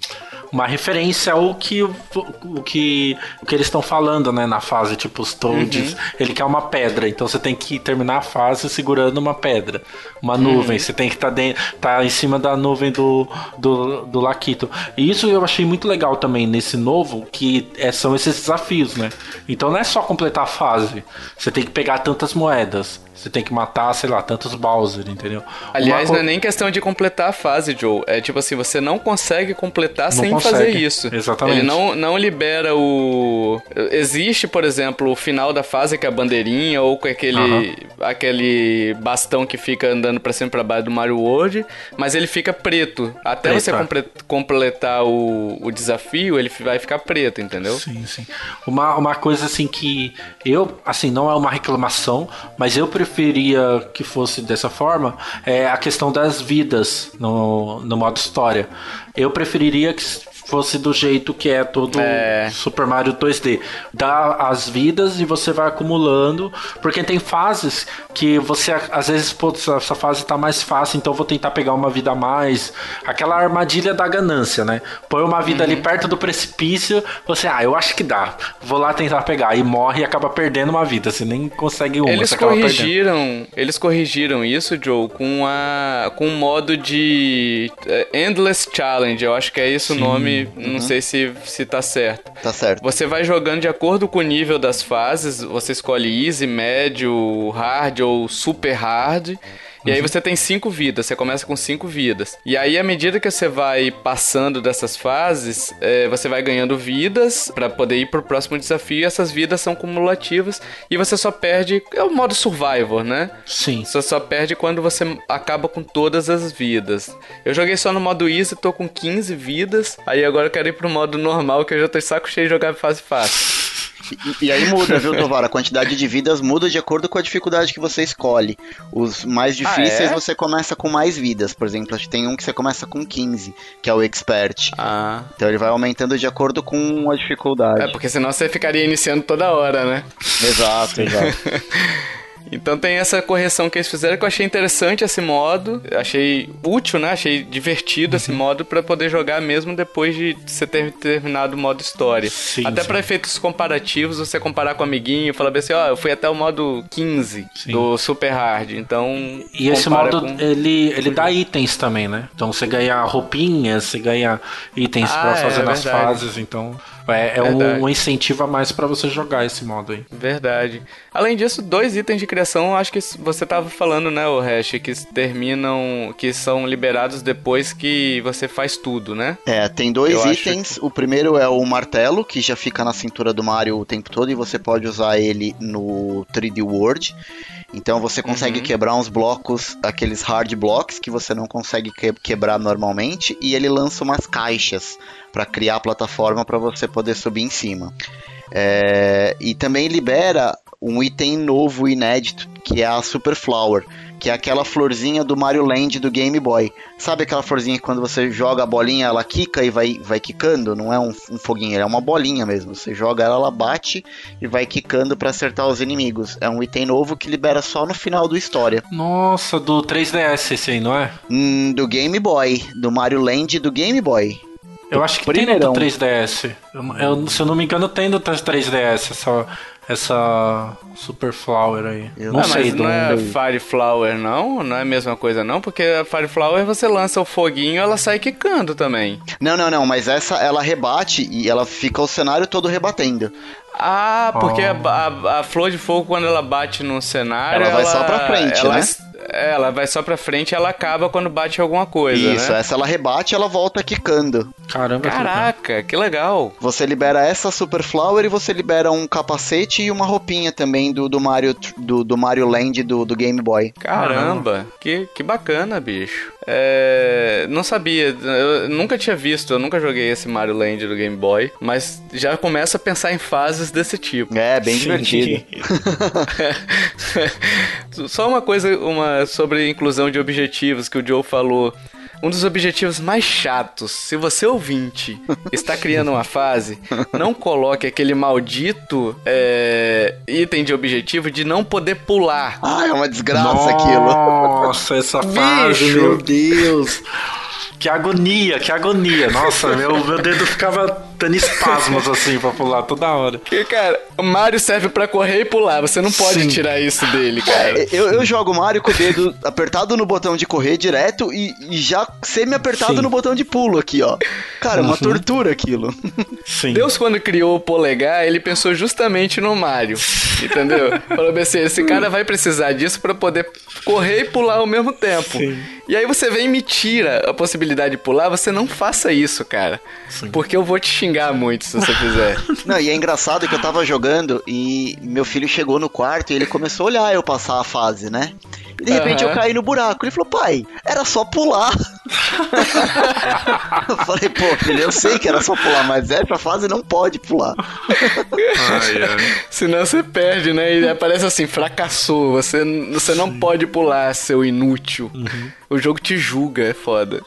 uma referência ao que o, o que, o que eles estão falando, né, na fase, tipo os Toads, uhum. ele quer uma pedra, então você tem que terminar a fase segurando uma pedra, uma uhum. nuvem, você tem que estar tá tá em cima da nuvem do, do, do Laquito. E isso eu achei muito legal também nesse novo, que é, são esses desafios, né? Então não é só completar a fase, você tem que pegar tantas moedas. Você tem que matar, sei lá, tantos Bowser, entendeu? Aliás, Uma... não é nem questão de completar a fase, Joe. É tipo assim, você não consegue completar não sem consegue. fazer isso. Exatamente. Ele não, não libera o. Existe, por exemplo, o final da fase, que é a bandeirinha, ou com aquele, uhum. aquele bastão que fica andando pra cima e pra baixo do Mario World, mas ele fica preto. Até preto, você completar o, o desafio, ele vai ficar preto, entendeu? Sim, sim. Uma, uma coisa assim que eu, assim, não é uma reclamação, mas eu prefiro preferia que fosse dessa forma é a questão das vidas no, no modo história. Eu preferiria que fosse do jeito que é todo é. Super Mario 2D. Dá as vidas e você vai acumulando, porque tem fases que você às vezes, putz, essa fase tá mais fácil, então vou tentar pegar uma vida a mais. Aquela armadilha da ganância, né? Põe uma vida uhum. ali perto do precipício, você, ah, eu acho que dá. Vou lá tentar pegar e morre e acaba perdendo uma vida, você nem consegue uma, eles corrigiram, eles corrigiram isso, Joe, com a com um modo de uh, Endless Challenge, eu acho que é esse Sim. o nome não uhum. sei se, se tá certo. Tá certo. Você vai jogando de acordo com o nível das fases, você escolhe easy, médio, hard ou super hard. E aí uhum. você tem cinco vidas, você começa com cinco vidas. E aí, à medida que você vai passando dessas fases, é, você vai ganhando vidas para poder ir pro próximo desafio. E essas vidas são cumulativas e você só perde. É o modo survivor, né? Sim. Você só perde quando você acaba com todas as vidas. Eu joguei só no modo easy, tô com 15 vidas. Aí agora eu quero ir pro modo normal, que eu já tô saco cheio de jogar fase fácil. E, e, aí muda, viu, Tovar? A quantidade de vidas muda de acordo com a dificuldade que você escolhe. Os mais difíceis ah, é? você começa com mais vidas. Por exemplo, acho que tem um que você começa com 15, que é o Expert. Ah. Então ele vai aumentando de acordo com a dificuldade. É, porque senão você ficaria iniciando toda hora, né? Exato, exato. Então tem essa correção que eles fizeram que eu achei interessante esse modo, achei útil, né? Achei divertido uhum. esse modo para poder jogar mesmo depois de você ter terminado o modo história. Sim, até para efeitos comparativos, você comparar com o amiguinho e falar assim, ó, oh, eu fui até o modo 15 sim. do Super Hard. Então, e esse modo com... ele ele dá itens também, né? Então você ganha roupinhas, você ganha itens ah, para fazer é, nas verdade. fases, então é, é um, um, incentivo a mais para você jogar esse modo aí. Verdade. Além disso, dois itens de criação, acho que você tava falando, né, o Hash, que terminam, que são liberados depois que você faz tudo, né? É, tem dois Eu itens. Que... O primeiro é o martelo, que já fica na cintura do Mario o tempo todo e você pode usar ele no 3D World. Então você consegue uhum. quebrar uns blocos, aqueles hard blocks que você não consegue que quebrar normalmente, e ele lança umas caixas para criar a plataforma para você poder subir em cima. É, e também libera um item novo, inédito, que é a Super Flower, que é aquela florzinha do Mario Land do Game Boy. Sabe aquela florzinha que quando você joga a bolinha ela quica e vai, vai quicando? Não é um, um foguinho, é uma bolinha mesmo. Você joga ela, ela bate e vai quicando para acertar os inimigos. É um item novo que libera só no final do história. Nossa, do 3DS esse aí, não é? Hum, do Game Boy, do Mario Land do Game Boy. Eu acho que Primeirão. tem no 3DS. Eu, eu, se eu não me engano, tem no 3DS essa, essa Super Flower aí. Eu não, não sei mas não é Fire Flower não? Não é a mesma coisa não? Porque a Fire Flower você lança o foguinho ela sai quicando também. Não, não, não, mas essa ela rebate e ela fica o cenário todo rebatendo. Ah, porque oh. a, a, a, flor de fogo quando ela bate no cenário. Ela vai ela, só pra frente, ela, né? É, ela vai só pra frente e ela acaba quando bate alguma coisa. Isso, né? essa ela rebate ela volta quicando. Caramba, Caraca, que legal. Você libera essa Super Flower e você libera um capacete e uma roupinha também do, do Mario do, do Mario Land do, do Game Boy. Caramba, que, que bacana, bicho. É, não sabia, eu nunca tinha visto, eu nunca joguei esse Mario Land do Game Boy, mas já começa a pensar em fases desse tipo. É, bem Sim. divertido. Só uma coisa uma, sobre inclusão de objetivos que o Joe falou. Um dos objetivos mais chatos, se você ouvinte está criando uma fase, não coloque aquele maldito é, item de objetivo de não poder pular. Ah, é uma desgraça Nossa, aquilo. Nossa, essa fase, meu Deus. Que agonia, que agonia. Nossa, meu, meu dedo ficava dando espasmos assim pra pular toda hora. Porque, cara, o Mario serve pra correr e pular. Você não pode Sim. tirar isso dele, cara. É, eu, eu jogo Mario com o dedo apertado no botão de correr direto e, e já semi-apertado no botão de pulo aqui, ó. Cara, é uma uhum. tortura aquilo. Sim. Deus, quando criou o polegar, ele pensou justamente no Mario. Entendeu? Falou assim: esse cara vai precisar disso pra poder correr e pular ao mesmo tempo. Sim. E aí você vem e me tira a possibilidade de pular, você não faça isso, cara. Sim. Porque eu vou te xingar muito se você fizer. Não, e é engraçado que eu tava jogando e meu filho chegou no quarto e ele começou a olhar eu passar a fase, né? E de repente uhum. eu caí no buraco. Ele falou, pai, era só pular. eu falei, pô, filho, eu sei que era só pular, mas essa fase não pode pular. Ai, ai. Senão você perde, né? E aparece assim, fracassou. Você, você não pode pular, seu inútil. Uhum. O jogo te julga, é foda.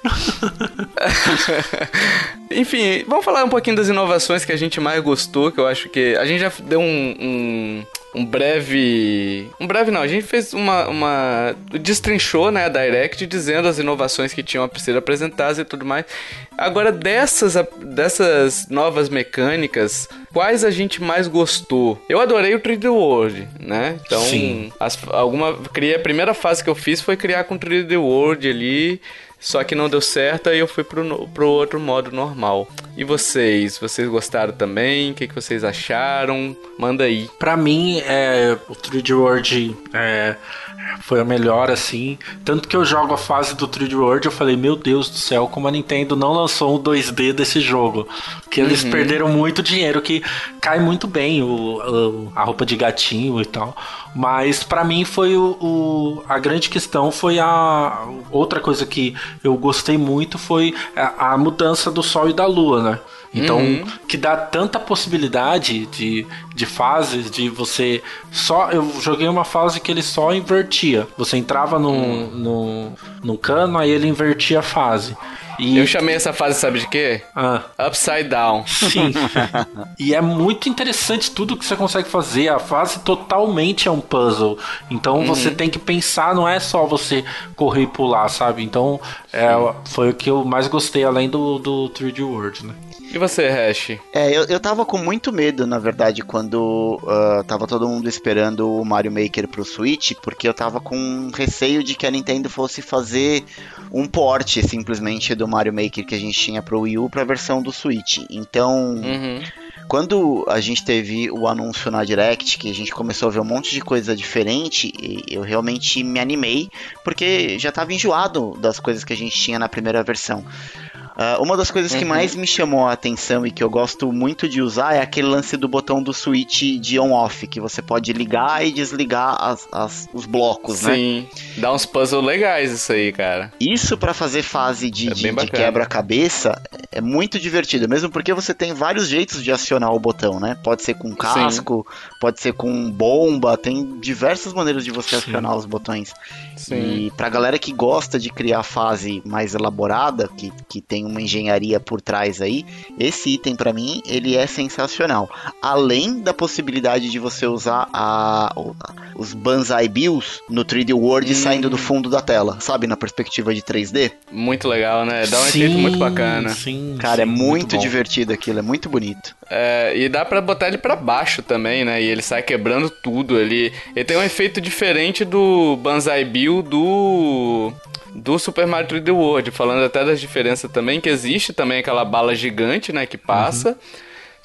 Enfim, vamos falar um pouquinho das inovações que a gente mais gostou, que eu acho que. A gente já deu um, um um breve. Um breve não, a gente fez uma. uma destrinchou, né, a Direct dizendo as inovações que tinham a ser apresentadas e tudo mais. Agora, dessas, dessas novas mecânicas, quais a gente mais gostou? Eu adorei o 3D World, né? Então, Sim. As, alguma, criei, a primeira fase que eu fiz foi criar com 3D World ali. Só que não deu certo, aí eu fui pro, pro outro modo normal. E vocês? Vocês gostaram também? O que, que vocês acharam? Manda aí. Pra mim, é, o 3D World é, foi a melhor, assim. Tanto que eu jogo a fase do 3D World, eu falei, meu Deus do céu, como a Nintendo não lançou um 2D desse jogo. Que eles uhum. perderam muito dinheiro, que cai muito bem o, a roupa de gatinho e tal. Mas para mim foi o, o, a grande questão foi a outra coisa que eu gostei muito foi a, a mudança do Sol e da Lua, né? Então, uhum. que dá tanta possibilidade de, de fases, de você só. Eu joguei uma fase que ele só invertia. Você entrava no, uhum. no, no cano, aí ele invertia a fase. E... Eu chamei essa fase, sabe de quê? Ah. Upside Down. Sim. e é muito interessante tudo que você consegue fazer. A fase totalmente é um puzzle. Então uhum. você tem que pensar, não é só você correr e pular, sabe? Então é, foi o que eu mais gostei, além do, do 3D World, né? E você, Hash? É, eu, eu tava com muito medo, na verdade, quando uh, tava todo mundo esperando o Mario Maker pro Switch, porque eu tava com receio de que a Nintendo fosse fazer um port simplesmente do Mario Maker que a gente tinha pro Wii U pra versão do Switch. Então. Uhum. Quando a gente teve o anúncio na Direct, que a gente começou a ver um monte de coisa diferente, eu realmente me animei, porque já estava enjoado das coisas que a gente tinha na primeira versão. Uh, uma das coisas uhum. que mais me chamou a atenção e que eu gosto muito de usar é aquele lance do botão do switch de on-off, que você pode ligar e desligar as, as, os blocos, Sim. né? Sim, dá uns puzzles legais isso aí, cara. Isso para fazer fase de, é de, de quebra-cabeça é muito divertido, mesmo porque você tem vários jeitos de acionar o botão, né? Pode ser com casco, Sim. pode ser com bomba, tem diversas maneiras de você Sim. acionar os botões. Sim. E pra galera que gosta de criar fase mais elaborada, que, que tem uma engenharia por trás aí, esse item para mim ele é sensacional. Além da possibilidade de você usar a, os Banzai Bills no 3D World hum. saindo do fundo da tela, sabe, na perspectiva de 3D. Muito legal, né? Dá um sim, efeito muito bacana. Sim, Cara, é sim, é muito, muito divertido aquilo, é muito bonito. É, e dá para botar ele para baixo também, né? E ele sai quebrando tudo ali. Ele tem um efeito diferente do Banzai Bill do do Super Mario 3D World, falando até das diferenças também, que existe também aquela bala gigante, né, que passa. Uhum.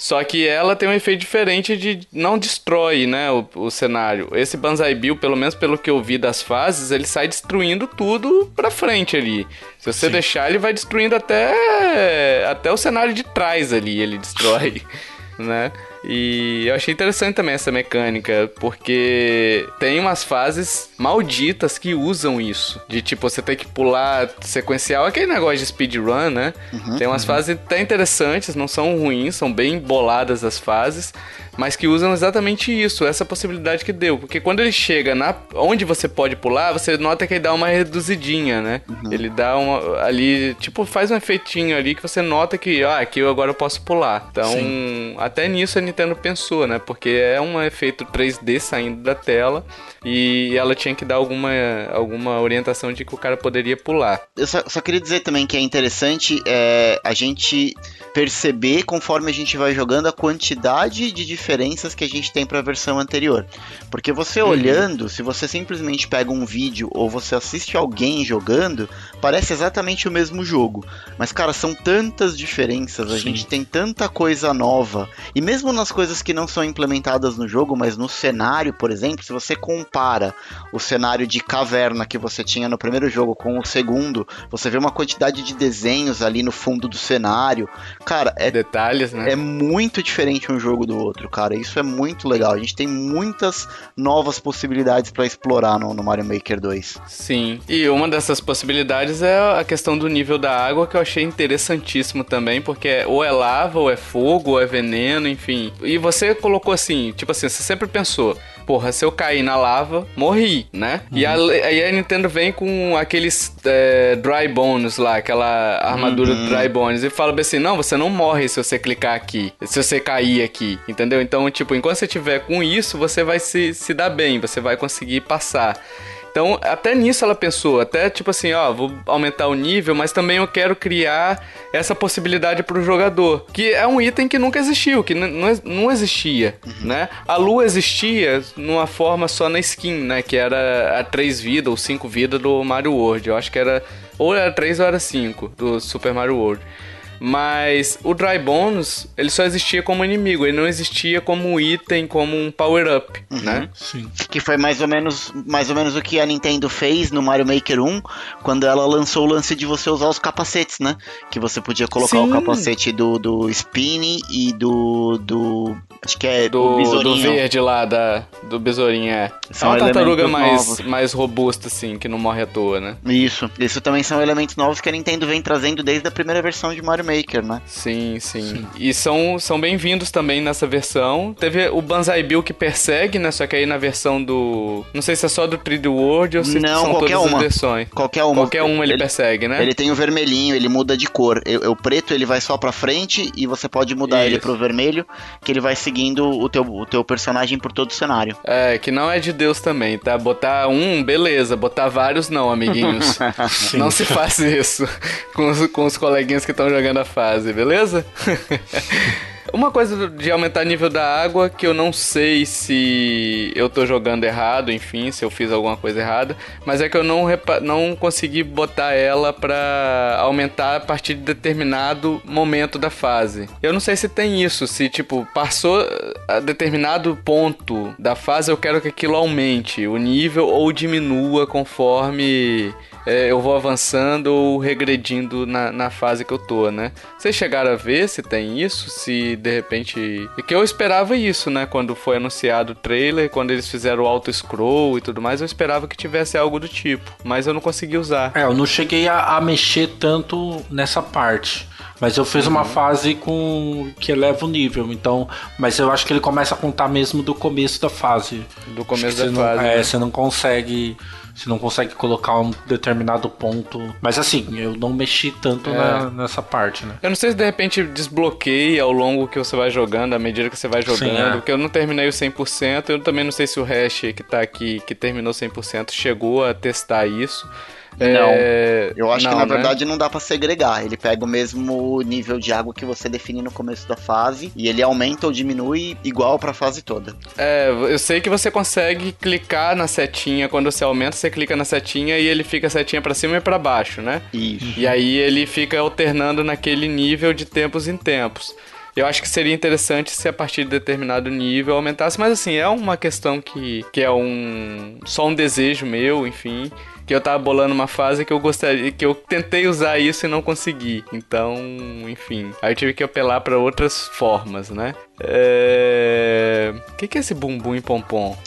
Só que ela tem um efeito diferente de não destrói, né, o, o, cenário. Esse Banzai Bill, pelo menos pelo que eu vi das fases, ele sai destruindo tudo pra frente ali. Se você Sim. deixar, ele vai destruindo até até o cenário de trás ali, ele destrói, né? E eu achei interessante também essa mecânica, porque tem umas fases malditas que usam isso. De tipo, você tem que pular sequencial, aquele negócio de speedrun, né? Uhum, tem umas uhum. fases até interessantes, não são ruins, são bem boladas as fases mas que usam exatamente isso, essa possibilidade que deu. Porque quando ele chega na onde você pode pular, você nota que ele dá uma reduzidinha, né? Uhum. Ele dá uma ali, tipo, faz um efeitinho ali que você nota que, ah, aqui eu agora eu posso pular. Então, Sim. até nisso a Nintendo pensou, né? Porque é um efeito 3D saindo da tela e ela tinha que dar alguma, alguma orientação de que o cara poderia pular. Eu só, só queria dizer também que é interessante é, a gente perceber conforme a gente vai jogando a quantidade de diferenças que a gente tem para a versão anterior. Porque você uhum. olhando, se você simplesmente pega um vídeo ou você assiste alguém jogando, parece exatamente o mesmo jogo. Mas cara, são tantas diferenças, a Sim. gente tem tanta coisa nova. E mesmo nas coisas que não são implementadas no jogo, mas no cenário, por exemplo, se você compara o cenário de caverna que você tinha no primeiro jogo com o segundo, você vê uma quantidade de desenhos ali no fundo do cenário. Cara, é detalhes, né? É muito diferente um jogo do outro, cara. Isso é muito legal. A gente tem muitas novas possibilidades para explorar no, no Mario Maker 2. Sim. E uma dessas possibilidades é a questão do nível da água que eu achei interessantíssimo também, porque ou é lava, ou é fogo, ou é veneno, enfim. E você colocou assim, tipo assim, você sempre pensou, porra, se eu cair na lava, morri, né? Uhum. E a, aí a Nintendo vem com aqueles é, Dry Bones lá, aquela armadura uhum. Dry Bones, e fala assim: não, você não morre se você clicar aqui, se você cair aqui, entendeu? Então, tipo, enquanto você tiver com isso, você vai se, se dar bem, você vai conseguir passar. Então, até nisso ela pensou, até tipo assim, ó, vou aumentar o nível, mas também eu quero criar essa possibilidade para o jogador, que é um item que nunca existiu, que não existia, uhum. né? A lua existia numa forma só na skin, né? Que era a 3 vida ou 5 vida do Mario World. Eu acho que era ou era 3 ou era 5 do Super Mario World. Mas o Dry Bones, ele só existia como inimigo, ele não existia como item, como um power-up, uhum. né? Sim. Que foi mais ou, menos, mais ou menos o que a Nintendo fez no Mario Maker 1, quando ela lançou o lance de você usar os capacetes, né? Que você podia colocar Sim. o capacete do, do Spinny e do, do Acho que é do, do verde lá, da, do besourinho, é. São é uma tartaruga mais, mais robusta, assim, que não morre à toa, né? Isso. Isso também são elementos novos que a Nintendo vem trazendo desde a primeira versão de Mario Maker, né? Sim, sim. sim. E são, são bem-vindos também nessa versão. Teve o Banzai Bill que persegue, né? Só que aí na versão do... Não sei se é só do 3D World ou se não, são todas uma. as versões. Qualquer uma. Qualquer uma ele, ele, persegue, né? Ele tem o vermelhinho, ele muda de cor. O, o preto ele vai só pra frente e você pode mudar Isso. ele pro vermelho, que ele vai seguindo o teu, o teu personagem por todo o cenário. É, que não é de Deus também, tá? Botar um, beleza. Botar vários, não, amiguinhos. não se faz isso com os, com os coleguinhas que estão jogando a fase, beleza? Uma coisa de aumentar nível da água que eu não sei se eu tô jogando errado, enfim, se eu fiz alguma coisa errada, mas é que eu não, não consegui botar ela pra aumentar a partir de determinado momento da fase. Eu não sei se tem isso, se tipo, passou a determinado ponto da fase, eu quero que aquilo aumente o nível ou diminua conforme é, eu vou avançando ou regredindo na, na fase que eu tô, né? Vocês chegaram a ver se tem isso? Se de repente. É que eu esperava isso, né? Quando foi anunciado o trailer, quando eles fizeram o auto-scroll e tudo mais, eu esperava que tivesse algo do tipo. Mas eu não consegui usar. É, eu não cheguei a, a mexer tanto nessa parte. Mas eu fiz uhum. uma fase com que eleva o nível, então. Mas eu acho que ele começa a contar mesmo do começo da fase. Do começo da não, fase. É, né? você não consegue você não consegue colocar um determinado ponto. Mas assim, eu não mexi tanto é. na, nessa parte, né? Eu não sei se de repente desbloqueia ao longo que você vai jogando, à medida que você vai jogando, Sim, é. porque eu não terminei o 100%, eu também não sei se o hash que tá aqui, que terminou 100%, chegou a testar isso. Não. É... Eu acho não, que na né? verdade não dá para segregar. Ele pega o mesmo nível de água que você define no começo da fase e ele aumenta ou diminui igual para a fase toda. É, eu sei que você consegue clicar na setinha quando você aumenta, você clica na setinha e ele fica a setinha para cima e para baixo, né? Isso. E aí ele fica alternando naquele nível de tempos em tempos. Eu acho que seria interessante se a partir de determinado nível aumentasse, mas assim, é uma questão que, que é um só um desejo meu, enfim que eu tava bolando uma fase que eu gostaria, que eu tentei usar isso e não consegui. Então, enfim, aí eu tive que apelar para outras formas, né? É... O que, que é esse bumbum e pompom?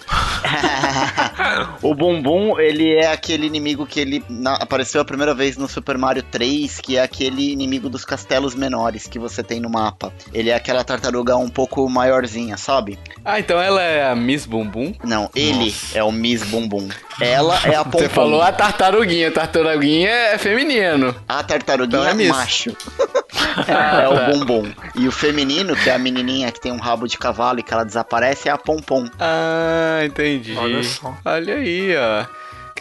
o bumbum, ele é aquele inimigo que ele na, apareceu a primeira vez no Super Mario 3, que é aquele inimigo dos castelos menores que você tem no mapa. Ele é aquela tartaruga um pouco maiorzinha, sabe? Ah, então ela é a Miss Bumbum? Não, ele Nossa. é o Miss Bumbum. Ela é a Pompom. Você falou a tartaruguinha, a tartaruguinha é feminino. A tartaruguinha então é macho. é o bombom. E o feminino, que é a menininha que tem um rabo de cavalo e que ela desaparece, é a pompom. Ah, entendi. Olha só. Olha aí, ó.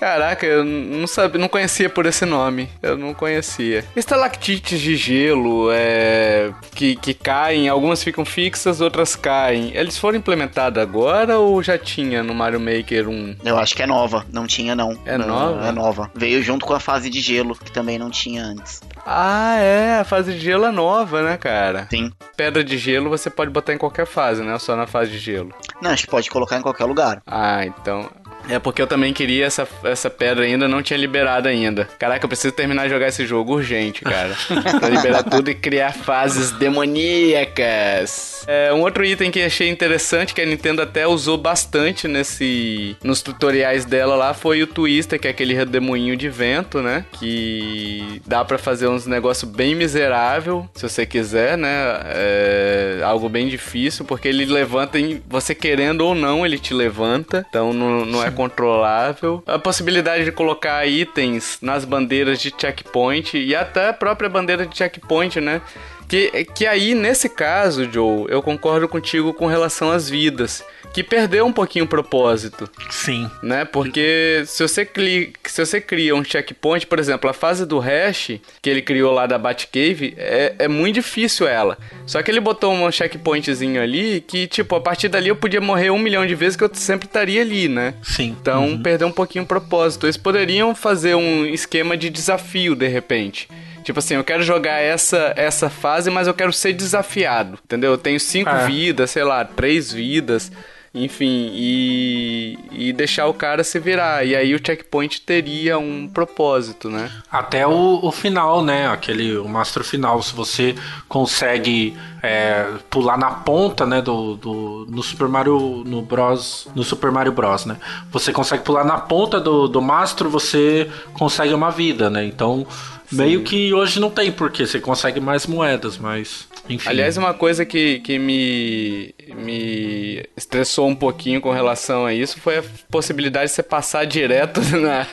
Caraca, eu não sabia, não conhecia por esse nome. Eu não conhecia. Estalactites de gelo, é, que, que caem, algumas ficam fixas, outras caem. Eles foram implementados agora ou já tinha no Mario Maker 1? Eu acho que é nova, não tinha não. É Não, nova? É nova. Veio junto com a fase de gelo, que também não tinha antes. Ah, é, a fase de gelo é nova, né, cara? Sim. Pedra de gelo você pode botar em qualquer fase, né? Só na fase de gelo. Não, acho que pode colocar em qualquer lugar. Ah, então. É porque eu também queria essa, essa pedra ainda, não tinha liberado ainda. Caraca, eu preciso terminar de jogar esse jogo urgente, cara. pra liberar tudo e criar fases demoníacas. É, um outro item que achei interessante, que a Nintendo até usou bastante nesse. nos tutoriais dela lá, foi o Twister, que é aquele redemoinho de vento, né? Que dá pra fazer uns negócios bem miserável, se você quiser, né? É algo bem difícil, porque ele levanta em. Você querendo ou não, ele te levanta. Então não, não é controlável. A possibilidade de colocar itens nas bandeiras de checkpoint e até a própria bandeira de checkpoint, né? Que, que aí, nesse caso, Joe, eu concordo contigo com relação às vidas. Que perdeu um pouquinho o propósito Sim. né? Porque se você, cli- se você cria um checkpoint, por exemplo, a fase do hash que ele criou lá da Batcave, é, é muito difícil ela. Só que ele botou um checkpointzinho ali que, tipo, a partir dali eu podia morrer um milhão de vezes que eu sempre estaria ali, né? Sim. Então perdeu um pouquinho o propósito. Eles poderiam fazer um esquema de desafio de repente. Tipo assim, eu quero jogar essa, essa fase, mas eu quero ser desafiado. Entendeu? Eu tenho cinco É. vidas, sei lá, três vidas. Enfim, e, e deixar o cara se virar. E aí o checkpoint teria um propósito, né? Até o, o final, né? Aquele o mastro final, se você consegue é, pular na ponta, né? Do, do no Super Mario no Bros, no Super Mario Bros, né? Você consegue pular na ponta do, do mastro, você consegue uma vida, né? Então meio que hoje não tem porque você consegue mais moedas, mas enfim. Aliás, uma coisa que, que me, me estressou um pouquinho com relação a isso foi a possibilidade de você passar direto na,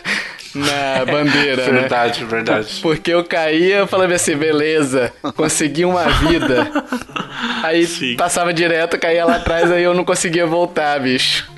na bandeira, né? verdade, verdade. Porque eu caía, falava assim, beleza, consegui uma vida. Aí Sim. passava direto, caía lá atrás, aí eu não conseguia voltar, bicho.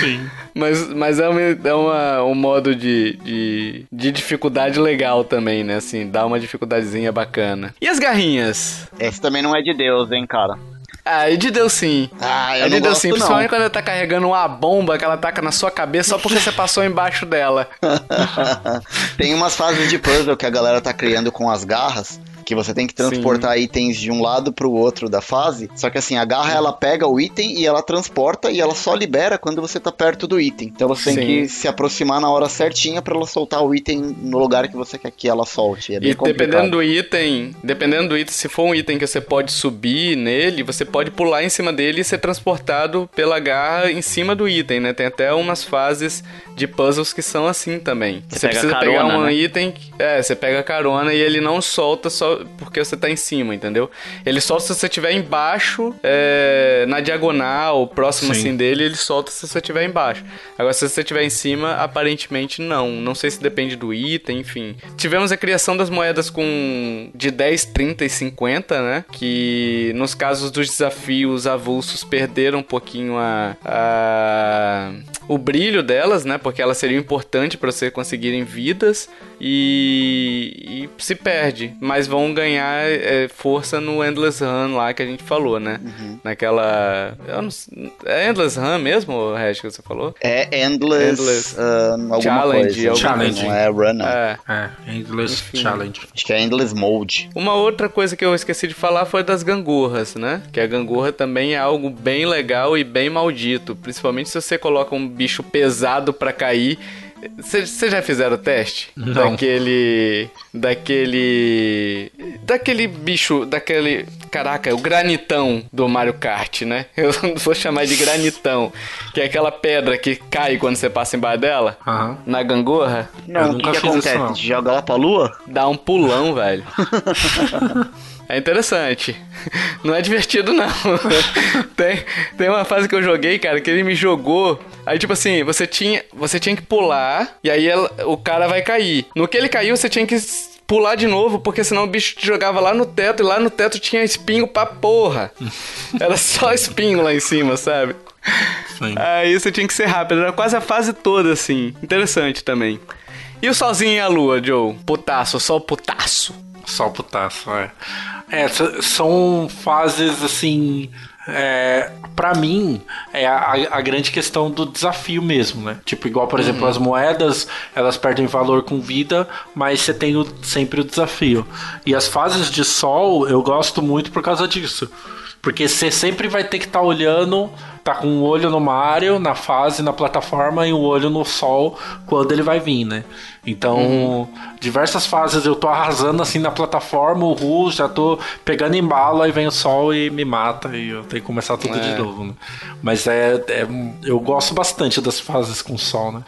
Sim. Mas, mas é, uma, é uma- um modo de, de, de dificuldade legal também, né? Assim, dá uma dificuldadezinha bacana. E as garrinhas? Esse também não é de Deus, hein, cara. Ah, e de Deus sim. Ah, eu é de não Deus gosto, sim, não. principalmente quando ela tá carregando uma bomba que ela taca na sua cabeça só porque você passou embaixo dela. Tem umas fases de puzzle que a galera tá criando com as garras, que você tem que transportar itens de um lado pro outro da fase. Só que assim, a garra ela pega o item e ela transporta e ela só libera quando você tá perto do item. Então você tem Sim. que se aproximar na hora certinha pra ela soltar o item no lugar que você quer que ela solte. É E complicado. dependendo do item, dependendo do item, se for um item que você pode subir nele, você pode pular em cima dele e ser transportado pela garra em cima do item, né? Tem até umas fases de puzzles que são assim também. Você Você, precisa carona, pegar um né? item, é, você pega carona e ele não solta só porque você tá em cima, entendeu? Ele solta se você estiver embaixo, é, na diagonal, próximo Sim. assim dele, ele solta se você estiver embaixo. Agora, se você estiver em cima, aparentemente não. Não sei se depende do item, enfim. Tivemos a criação das moedas com de 10, 30 e 50, né? Que nos casos dos desafios avulsos perderam um pouquinho a, a- o brilho delas, né? Porque elas seriam importantes para você conseguirem vidas e, e se perde, mas vão ganhar é, força no Endless Run lá que a gente falou, né? Naquela. eu não é Endless Run mesmo, Regis, que você falou? É Endless, Endless ah, alguma Challenge, coisa. Challenge. Não é Run, não. É. É, Endless Enfim. Challenge. Acho que é Endless Mode. Uma outra coisa que eu esqueci de falar foi das gangorras, né? Que a gangorra também é algo bem legal e bem maldito. Principalmente se você coloca um bicho pesado pra cair. Vocês já fizeram o teste? Não. Daquele. Daquele. Daquele bicho. Daquele. Caraca, o granitão do Mario Kart, né? Eu vou chamar de granitão. Que é aquela pedra que cai quando você passa embaixo dela. Aham. Na gangorra. Não, o que, que isso, acontece? Joga lá pra lua? Dá um pulão, velho. É interessante. Não é divertido, não. tem, tem uma fase que eu joguei, cara, que ele me jogou. Aí, tipo assim, você tinha, você tinha que pular, e aí ela- o cara vai cair. No que ele caiu, você tinha que pular de novo, porque senão o bicho te jogava lá no teto e lá no teto tinha espinho pra porra. Era só espinho lá em cima, sabe? Sim. Aí você tinha que ser rápido, era quase a fase toda assim. Interessante também. E o solzinho e a lua, Joe? Putaço, sol putaço. Sol putaço, é. É, são fases assim é, para mim, é a, a, grande questão do desafio mesmo, né? Tipo, igual, por exemplo, uhum. as moedas, elas perdem valor com vida, mas você tem o, sempre o desafio. E as fases de sol, eu gosto muito por causa disso. Porque você sempre vai ter que estar tá olhando tá com um olho no Mario, na fase, na plataforma, e um olho no sol quando ele vai vir, né? Então, uhum. diversas fases eu tô arrasando assim na plataforma, o Ru, já tô pegando em bala e vem o sol e me mata e eu tenho que começar tudo é. de novo, né? Mas é, é, eu gosto bastante das fases com sol, né?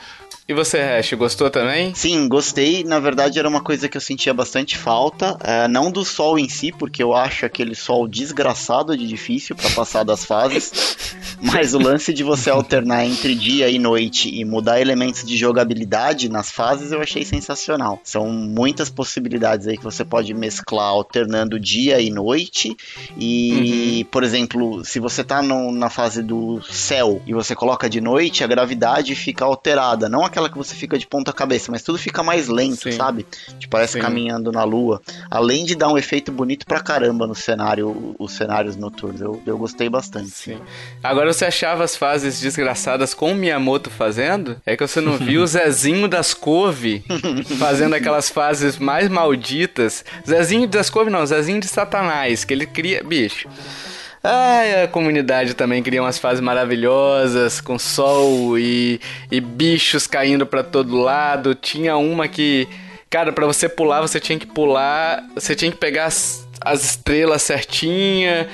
E você, Hash, gostou também? Sim, gostei. Na verdade, era uma coisa que eu sentia bastante falta. É, não do sol em si, porque eu acho aquele sol desgraçado de difícil para passar das fases. mas o lance de você alternar entre dia e noite e mudar elementos de jogabilidade nas fases eu achei sensacional. São muitas possibilidades aí que você pode mesclar alternando dia e noite. E, uhum. por exemplo, se você tá no, na fase do céu e você coloca de noite, a gravidade fica alterada. Não aquela aquela que você fica de ponta cabeça, mas tudo fica mais lento, Sim. sabe? Te parece Sim. caminhando na lua. Além de dar um efeito bonito pra caramba no cenário, os cenários noturnos. Eu, eu gostei bastante. Sim. Agora você achava as fases desgraçadas com o Miyamoto fazendo? É que você não viu o Zezinho das Couve fazendo aquelas fases mais malditas. Zezinho das Couve não, Zezinho de Satanás, que ele cria. Bicho. Ah, a comunidade também cria umas fases maravilhosas, com sol e, e bichos caindo para todo lado. Tinha uma que, cara, para você pular, você tinha que pular, você tinha que pegar as, as estrelas certinha.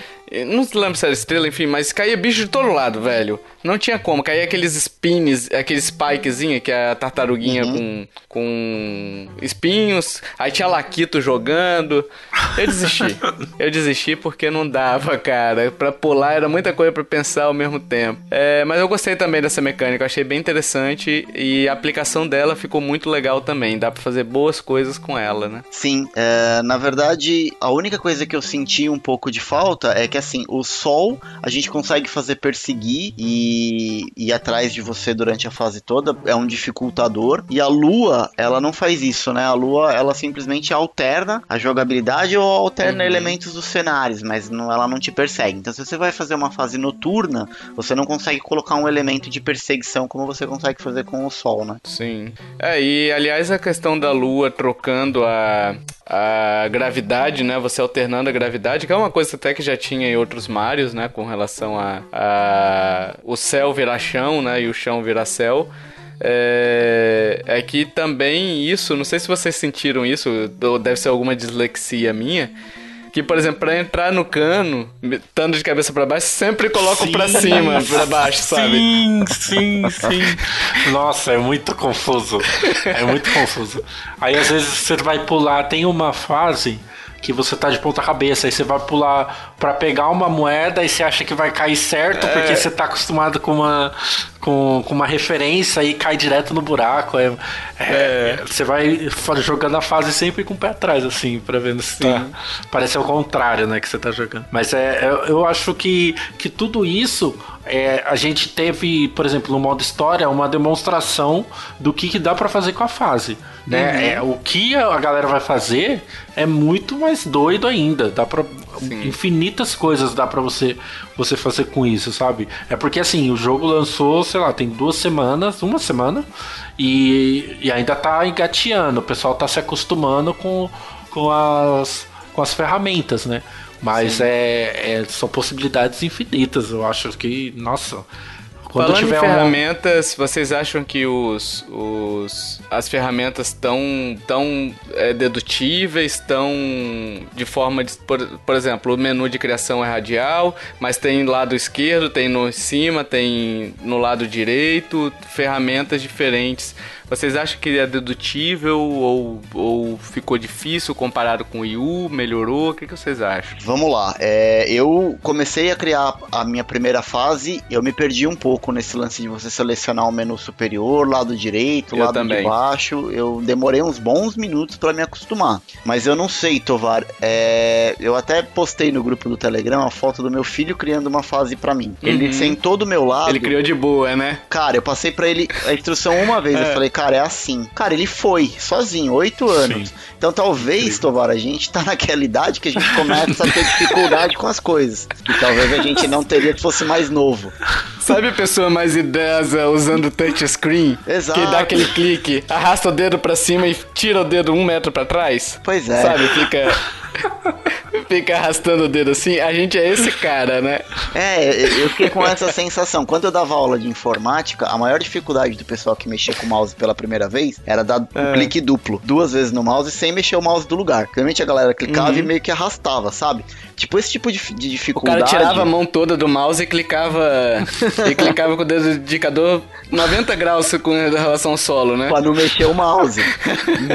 Não lembro se era estrela, enfim, mas caía bicho de todo lado, velho. Não tinha como, caía aqueles spins, aqueles spikezinho, que é a tartaruguinha uhum. com, com espinhos. Aí tinha Laquito jogando. Eu desisti. eu desisti porque não dava, cara. Pra pular era muita coisa para pensar ao mesmo tempo. É, mas eu gostei também dessa mecânica, eu achei bem interessante e a aplicação dela ficou muito legal também. Dá pra fazer boas coisas com ela, né? Sim, é, na verdade, a única coisa que eu senti um pouco de falta é que assim, o sol a gente consegue fazer perseguir e e ir atrás de você durante a fase toda é um dificultador. E a lua, ela não faz isso, né? A lua, ela simplesmente alterna a jogabilidade ou alterna uhum. elementos dos cenários, mas não, ela não te persegue. Então, se você vai fazer uma fase noturna, você não consegue colocar um elemento de perseguição como você consegue fazer com o sol, né? Sim. É, e aliás, a questão da lua trocando a, a gravidade, né? Você alternando a gravidade, que é uma coisa até que já tinha em outros Marios, né? Com relação a, a o céu virar chão, né? E o chão virar céu. É, é que também isso, não sei se vocês sentiram isso, deve ser alguma dislexia minha que, por exemplo, pra entrar no cano, estando de cabeça para baixo, sempre colocam para cima, para baixo, sabe? Sim, sim, sim. Nossa, é muito confuso. É muito confuso. Aí às vezes você vai pular, tem uma fase que você tá de ponta cabeça, aí você vai pular para pegar uma moeda e você acha que vai cair certo, é. porque você tá acostumado com uma, com, com uma referência e cai direto no buraco. É, é, é. Você vai jogando a fase sempre com o pé atrás, assim, pra ver se tá. parece ao contrário, né, que você tá jogando. Mas é, é, eu acho que, que tudo isso é, a gente teve, por exemplo, no modo história, uma demonstração do que, que dá para fazer com a fase. Né? Uhum. É, o que a galera vai fazer é muito mais doido ainda. Dá pra. Sim. Infinitas coisas dá para você, você fazer com isso, sabe? É porque assim, o jogo lançou, sei lá, tem duas semanas, uma semana, e, e ainda tá engateando. O pessoal tá se acostumando com, com, as, com as ferramentas, né? Mas é, é, são possibilidades infinitas. Eu acho que, nossa, quando Falando tiver em ferramentas, um... vocês acham que os, os as ferramentas estão tão, é, dedutíveis, estão de forma de, por, por exemplo, o menu de criação é radial, mas tem lado esquerdo, tem no cima, tem no lado direito, ferramentas diferentes. Vocês acham que é dedutível ou, ou ficou difícil comparado com o Wii U? Melhorou? O que, que vocês acham? Vamos lá. É, eu comecei a criar a minha primeira fase, eu me perdi um pouco nesse lance de você selecionar o menu superior, lado direito, Eu lado também. de baixo. Eu demorei uns bons minutos pra me acostumar. Mas eu não sei, Tovar. É, eu até postei no grupo do Telegram a foto do meu filho criando uma fase pra mim. Ele Uhum. sentou do meu lado. Ele criou de boa, né? Cara, eu passei pra ele a instrução uma vez. É. Eu falei, cara, é assim. Cara, ele foi, sozinho, oito anos. Então talvez, Tovar, a gente tá naquela idade que a gente começa a ter dificuldade com as coisas. Que talvez a gente não teria se fosse mais novo. Sabe a pessoa mais idosa usando touchscreen? Exato. Que dá aquele clique, arrasta o dedo pra cima e tira o dedo um metro pra trás? Pois é. Sabe, fica. Fica arrastando o dedo assim. A gente é esse cara, né? É, eu fiquei com essa sensação. Quando eu dava aula de informática, a maior dificuldade do pessoal que mexia com o mouse pela primeira vez era dar um É. clique duplo, duas vezes no mouse sem mexer o mouse do lugar. Realmente a galera clicava Uhum. e meio que arrastava, sabe? Tipo esse tipo de, de O dificuldade. cara tirava a mão toda do mouse e clicava. e clicava com o dedo indicador 90 graus com relação ao solo, né? Pra não mexer o mouse.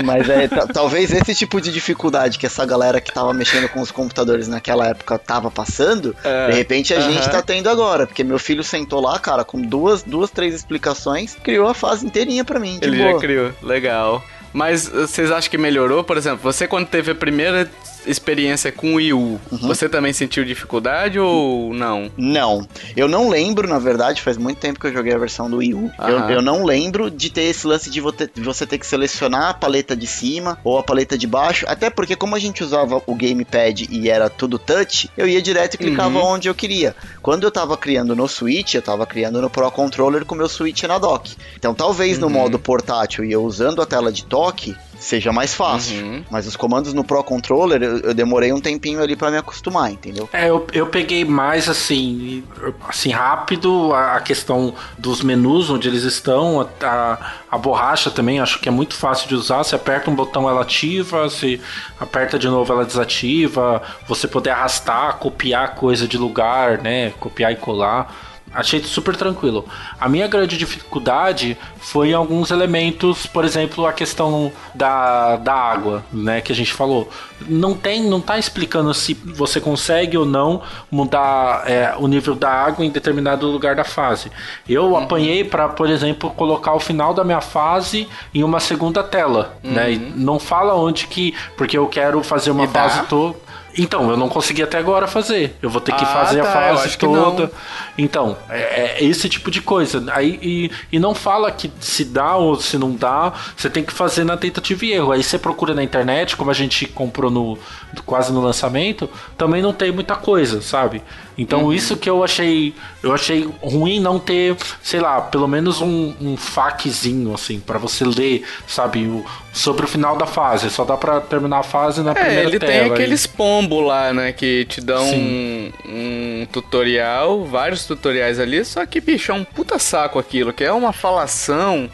Mas é, ta- talvez esse tipo de dificuldade que essa galera que tava mexendo com os computadores naquela época tava passando, É, de repente a aham. gente tá tendo agora. Porque meu filho sentou lá, cara, com duas, duas três explicações, criou a fase inteirinha pra mim. Ele boa. já criou. Legal. Mas uh, vocês acham que melhorou? Por exemplo, você quando teve a primeira experiência com o Wii U, Uhum. você também sentiu dificuldade ou não? Não, eu não lembro, na verdade, faz muito tempo que eu joguei a versão do Wii U. Eu, eu não lembro de ter esse lance de você ter que selecionar a paleta de cima ou a paleta de baixo, até porque como a gente usava o gamepad e era tudo touch, eu ia direto e clicava Uhum. onde eu queria. Quando eu tava criando no Switch, eu tava criando no Pro Controller com o meu Switch na dock. Então talvez no Uhum. modo portátil e eu usando a tela de toque, seja mais fácil. Uhum. Mas os comandos no Pro Controller, eu, eu demorei um tempinho ali pra me acostumar, entendeu? É, eu, eu peguei mais assim, assim rápido a, a questão dos menus onde eles estão, a, a, a borracha também, acho que é muito fácil de usar. Você aperta um botão, ela ativa, você aperta de novo, ela desativa. Você poder arrastar, copiar coisa de lugar, né? Copiar e colar. Achei super tranquilo. A minha grande dificuldade foi em alguns elementos, por exemplo, a questão da, da água, né, que a gente falou. Não tem, não tá explicando se você consegue ou não mudar é, o nível da água em determinado lugar da fase. Eu apanhei para, por exemplo, colocar o final da minha fase em uma segunda tela, né? E não fala onde que, porque eu quero fazer uma E fase toda. Então, eu não consegui até agora fazer. Eu vou ter que Ah, fazer tá, a fase toda. Então, é, é esse tipo de coisa. Aí, e, e não fala que se dá ou se não dá, você tem que fazer na tentativa e erro. Aí você procura na internet, como a gente comprou no quase no lançamento, também não tem muita coisa, sabe? Então Uhum. isso que eu achei, eu achei ruim não ter, sei lá, pelo menos um, um faquezinho assim para você ler, sabe, o- sobre o final da fase. Só dá pra terminar a fase na É, primeira ele tela. tem aí. aqueles pombo lá, né? Que te dão um, um tutorial, vários tutoriais ali, só que, bicho, é um puta saco aquilo, que é uma falação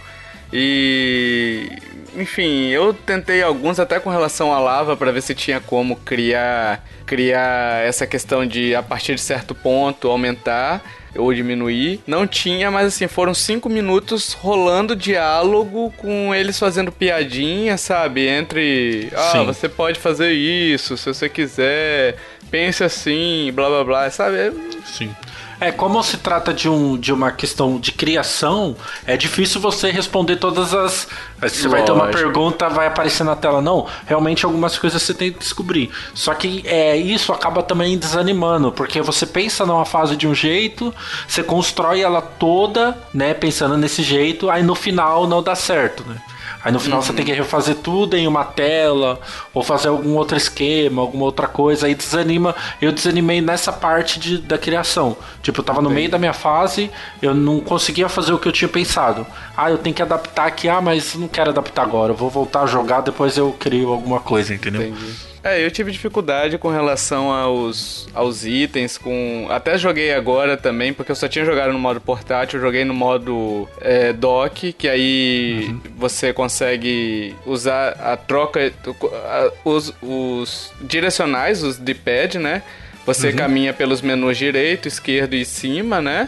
e. Enfim, eu tentei alguns até com relação à lava pra ver se tinha como criar criar essa questão de a partir de certo ponto aumentar ou diminuir. Não tinha, mas assim, foram cinco minutos rolando diálogo com eles fazendo piadinha, sabe? Entre. Ah, Sim. você pode fazer isso se você quiser. Pense assim, blá blá blá, sabe? É- Sim. É, como se trata de, um, de uma questão de criação, é difícil você responder todas as. Você vai ter uma Lógico. pergunta, vai aparecer na tela. Não, realmente algumas coisas você tem que descobrir. Só que é, isso acaba também desanimando, porque você pensa numa fase de um jeito, você constrói ela toda, né, pensando nesse jeito, aí no final não dá certo, né? Aí no final você tem que refazer tudo em uma tela, ou fazer algum outro esquema, alguma outra coisa, aí desanima. Eu desanimei nessa parte de, da criação. Tipo, eu tava no meio da minha fase, eu não conseguia fazer o que eu tinha pensado. Ah, eu tenho que adaptar aqui, ah, mas não quero adaptar agora, eu vou voltar a jogar, depois eu crio alguma coisa, entendeu? Entendi. É, eu tive dificuldade com relação aos, aos itens, com. Até joguei agora também, porque eu só tinha jogado no modo portátil, eu joguei no modo é, dock, que aí você consegue usar a troca. a- os, os direcionais, os D-pad, né? Você caminha pelos menus direito, esquerdo e cima, né?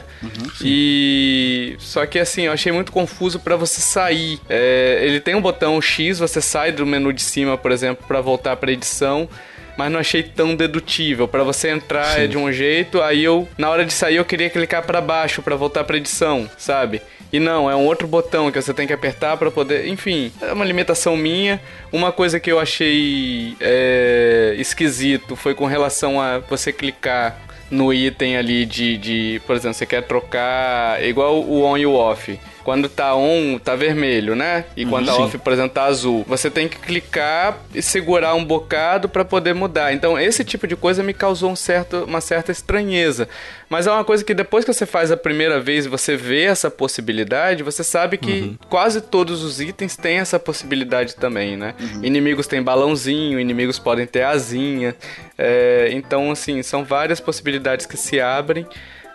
e só que assim, eu achei muito confuso pra você sair. É, ele tem um botão X, você sai do menu de cima, por exemplo, pra voltar pra edição. Mas não achei tão dedutível. Para você entrar Sim. é de um jeito, aí eu, na hora de sair, eu queria clicar para baixo para voltar pra edição, sabe? E não, é um outro botão que você tem que apertar para poder. Enfim, é uma limitação minha. Uma coisa que eu achei é, esquisito foi com relação a você clicar no item ali de, de. Por exemplo, você quer trocar. Igual o on e o off. Quando tá on, tá vermelho, né? E quando tá off, por exemplo, tá azul. Você tem que clicar e segurar um bocado para poder mudar. Então, esse tipo de coisa me causou um certo, uma certa estranheza. Mas é uma coisa que depois que você faz a primeira vez e você vê essa possibilidade, você sabe que uhum. quase todos os itens têm essa possibilidade também, né? Uhum. Inimigos têm balãozinho, inimigos podem ter asinha. É, então, assim, são várias possibilidades que se abrem.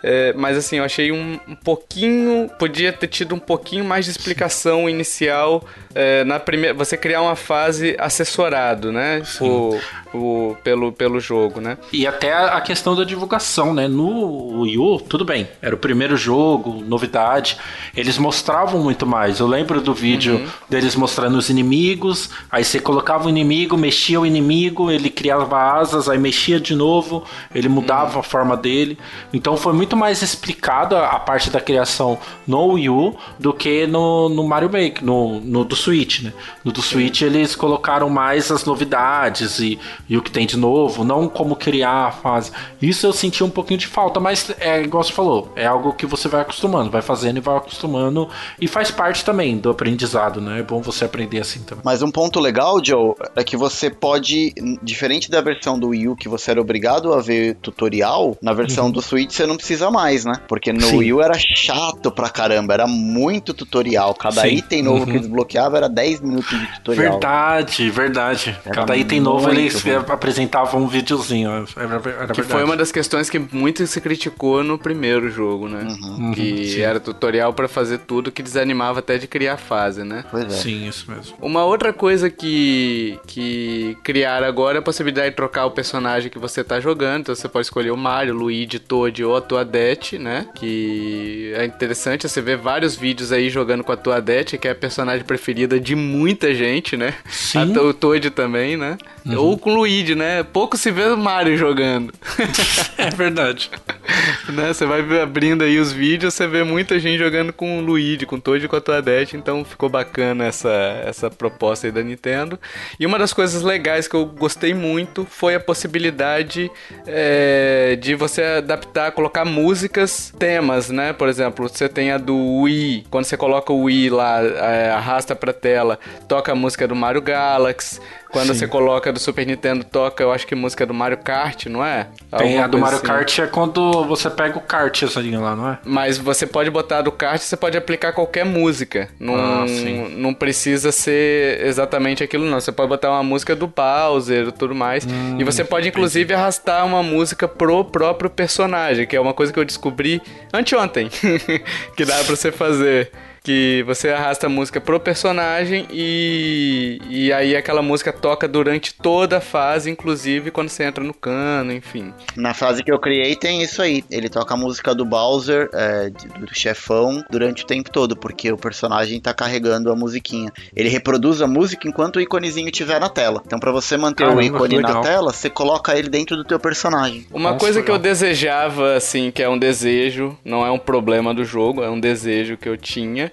É, mas assim, eu achei um, um, pouquinho. Podia ter tido um pouquinho mais de explicação inicial é, na primeira. Você criar uma fase assessorado, né? Por, por, pelo, pelo jogo, né? E até a questão da divulgação, né? No Wii U, tudo bem. Era o primeiro jogo, novidade. Eles mostravam muito mais. Eu lembro do vídeo uhum. deles mostrando os inimigos. Aí você colocava o inimigo, mexia o inimigo, ele criava asas, aí mexia de novo, ele mudava uhum. a forma dele. Então foi muito mais explicado a, a, parte da criação no Wii U do que no, no Mario Maker, no, no do Switch, né? No do Switch eles colocaram mais as novidades e, e o que tem de novo, não como criar a fase. Isso eu senti um pouquinho de falta, mas é igual você falou, é algo que você vai acostumando, vai fazendo e vai acostumando e faz parte também do aprendizado, né? É bom você aprender assim também. Mas um ponto legal, Joe, é que você pode, diferente da versão do Wii U que você era obrigado a ver tutorial, na versão uhum. do Switch você não precisa mais, né? Porque no Sim. Wii U era chato pra caramba, era muito tutorial. Cada Sim. item novo uhum. que desbloqueava era 10 minutos de tutorial. Verdade, verdade. Era Cada item novo eles bom. apresentavam um videozinho. Era, era que foi uma das questões que muito se criticou no primeiro jogo, né? Uhum. Que uhum, era tutorial para fazer tudo que desanimava até de criar fase, né? Pois é. Sim, isso mesmo. Uma outra coisa que, que criaram agora é a possibilidade de trocar o personagem que você tá jogando. Então você pode escolher o Mario, Luigi, Toad ou a Toadette, né? Que é interessante você ver vários vídeos aí jogando com a Toadette, que é a personagem preferida de muita gente, né? Sim. o Toad também, né? Uhum. Ou com o Luigi, né? Pouco se vê o Mario jogando. é verdade. né? Você vai abrindo aí os vídeos, você vê muita gente jogando com o Luigi, com o Toad e com a Toadette, então ficou bacana essa, essa proposta aí da Nintendo. E uma das coisas legais que eu gostei muito foi a possibilidade é, de você adaptar, colocar músicas, temas, né? Por exemplo, você tem a do Wii, quando você coloca o Wii lá, é, arrasta pra tela, toca a música do Mario Galaxy. Quando Sim. você coloca do Super Nintendo, toca, eu acho que música do Mario Kart, não é? Tem Alguma a do Mario assim. Kart é quando você pega o kart essa linha lá, não é? Mas você pode botar do kart, você pode aplicar qualquer música. Não, ah, não precisa ser exatamente aquilo, não. Você pode botar uma música do Bowser e tudo mais. Hum, e você pode, inclusive, entendi. arrastar uma música pro próprio personagem, que é uma coisa que eu descobri anteontem, que dá pra você fazer que você arrasta a música pro personagem e, e aí aquela música toca durante toda a fase, inclusive quando você entra no cano, enfim. Na fase que eu criei tem isso aí. Ele toca a música do Bowser, é, do chefão, durante o tempo todo, porque o personagem tá carregando a musiquinha. Ele reproduz a música enquanto o íconezinho estiver na tela. Então, para você manter Caramba, o ícone na tela, você coloca ele dentro do teu personagem. Uma Nossa, coisa legal. que eu desejava, assim, que é um desejo, não é um problema do jogo, é um desejo que eu tinha,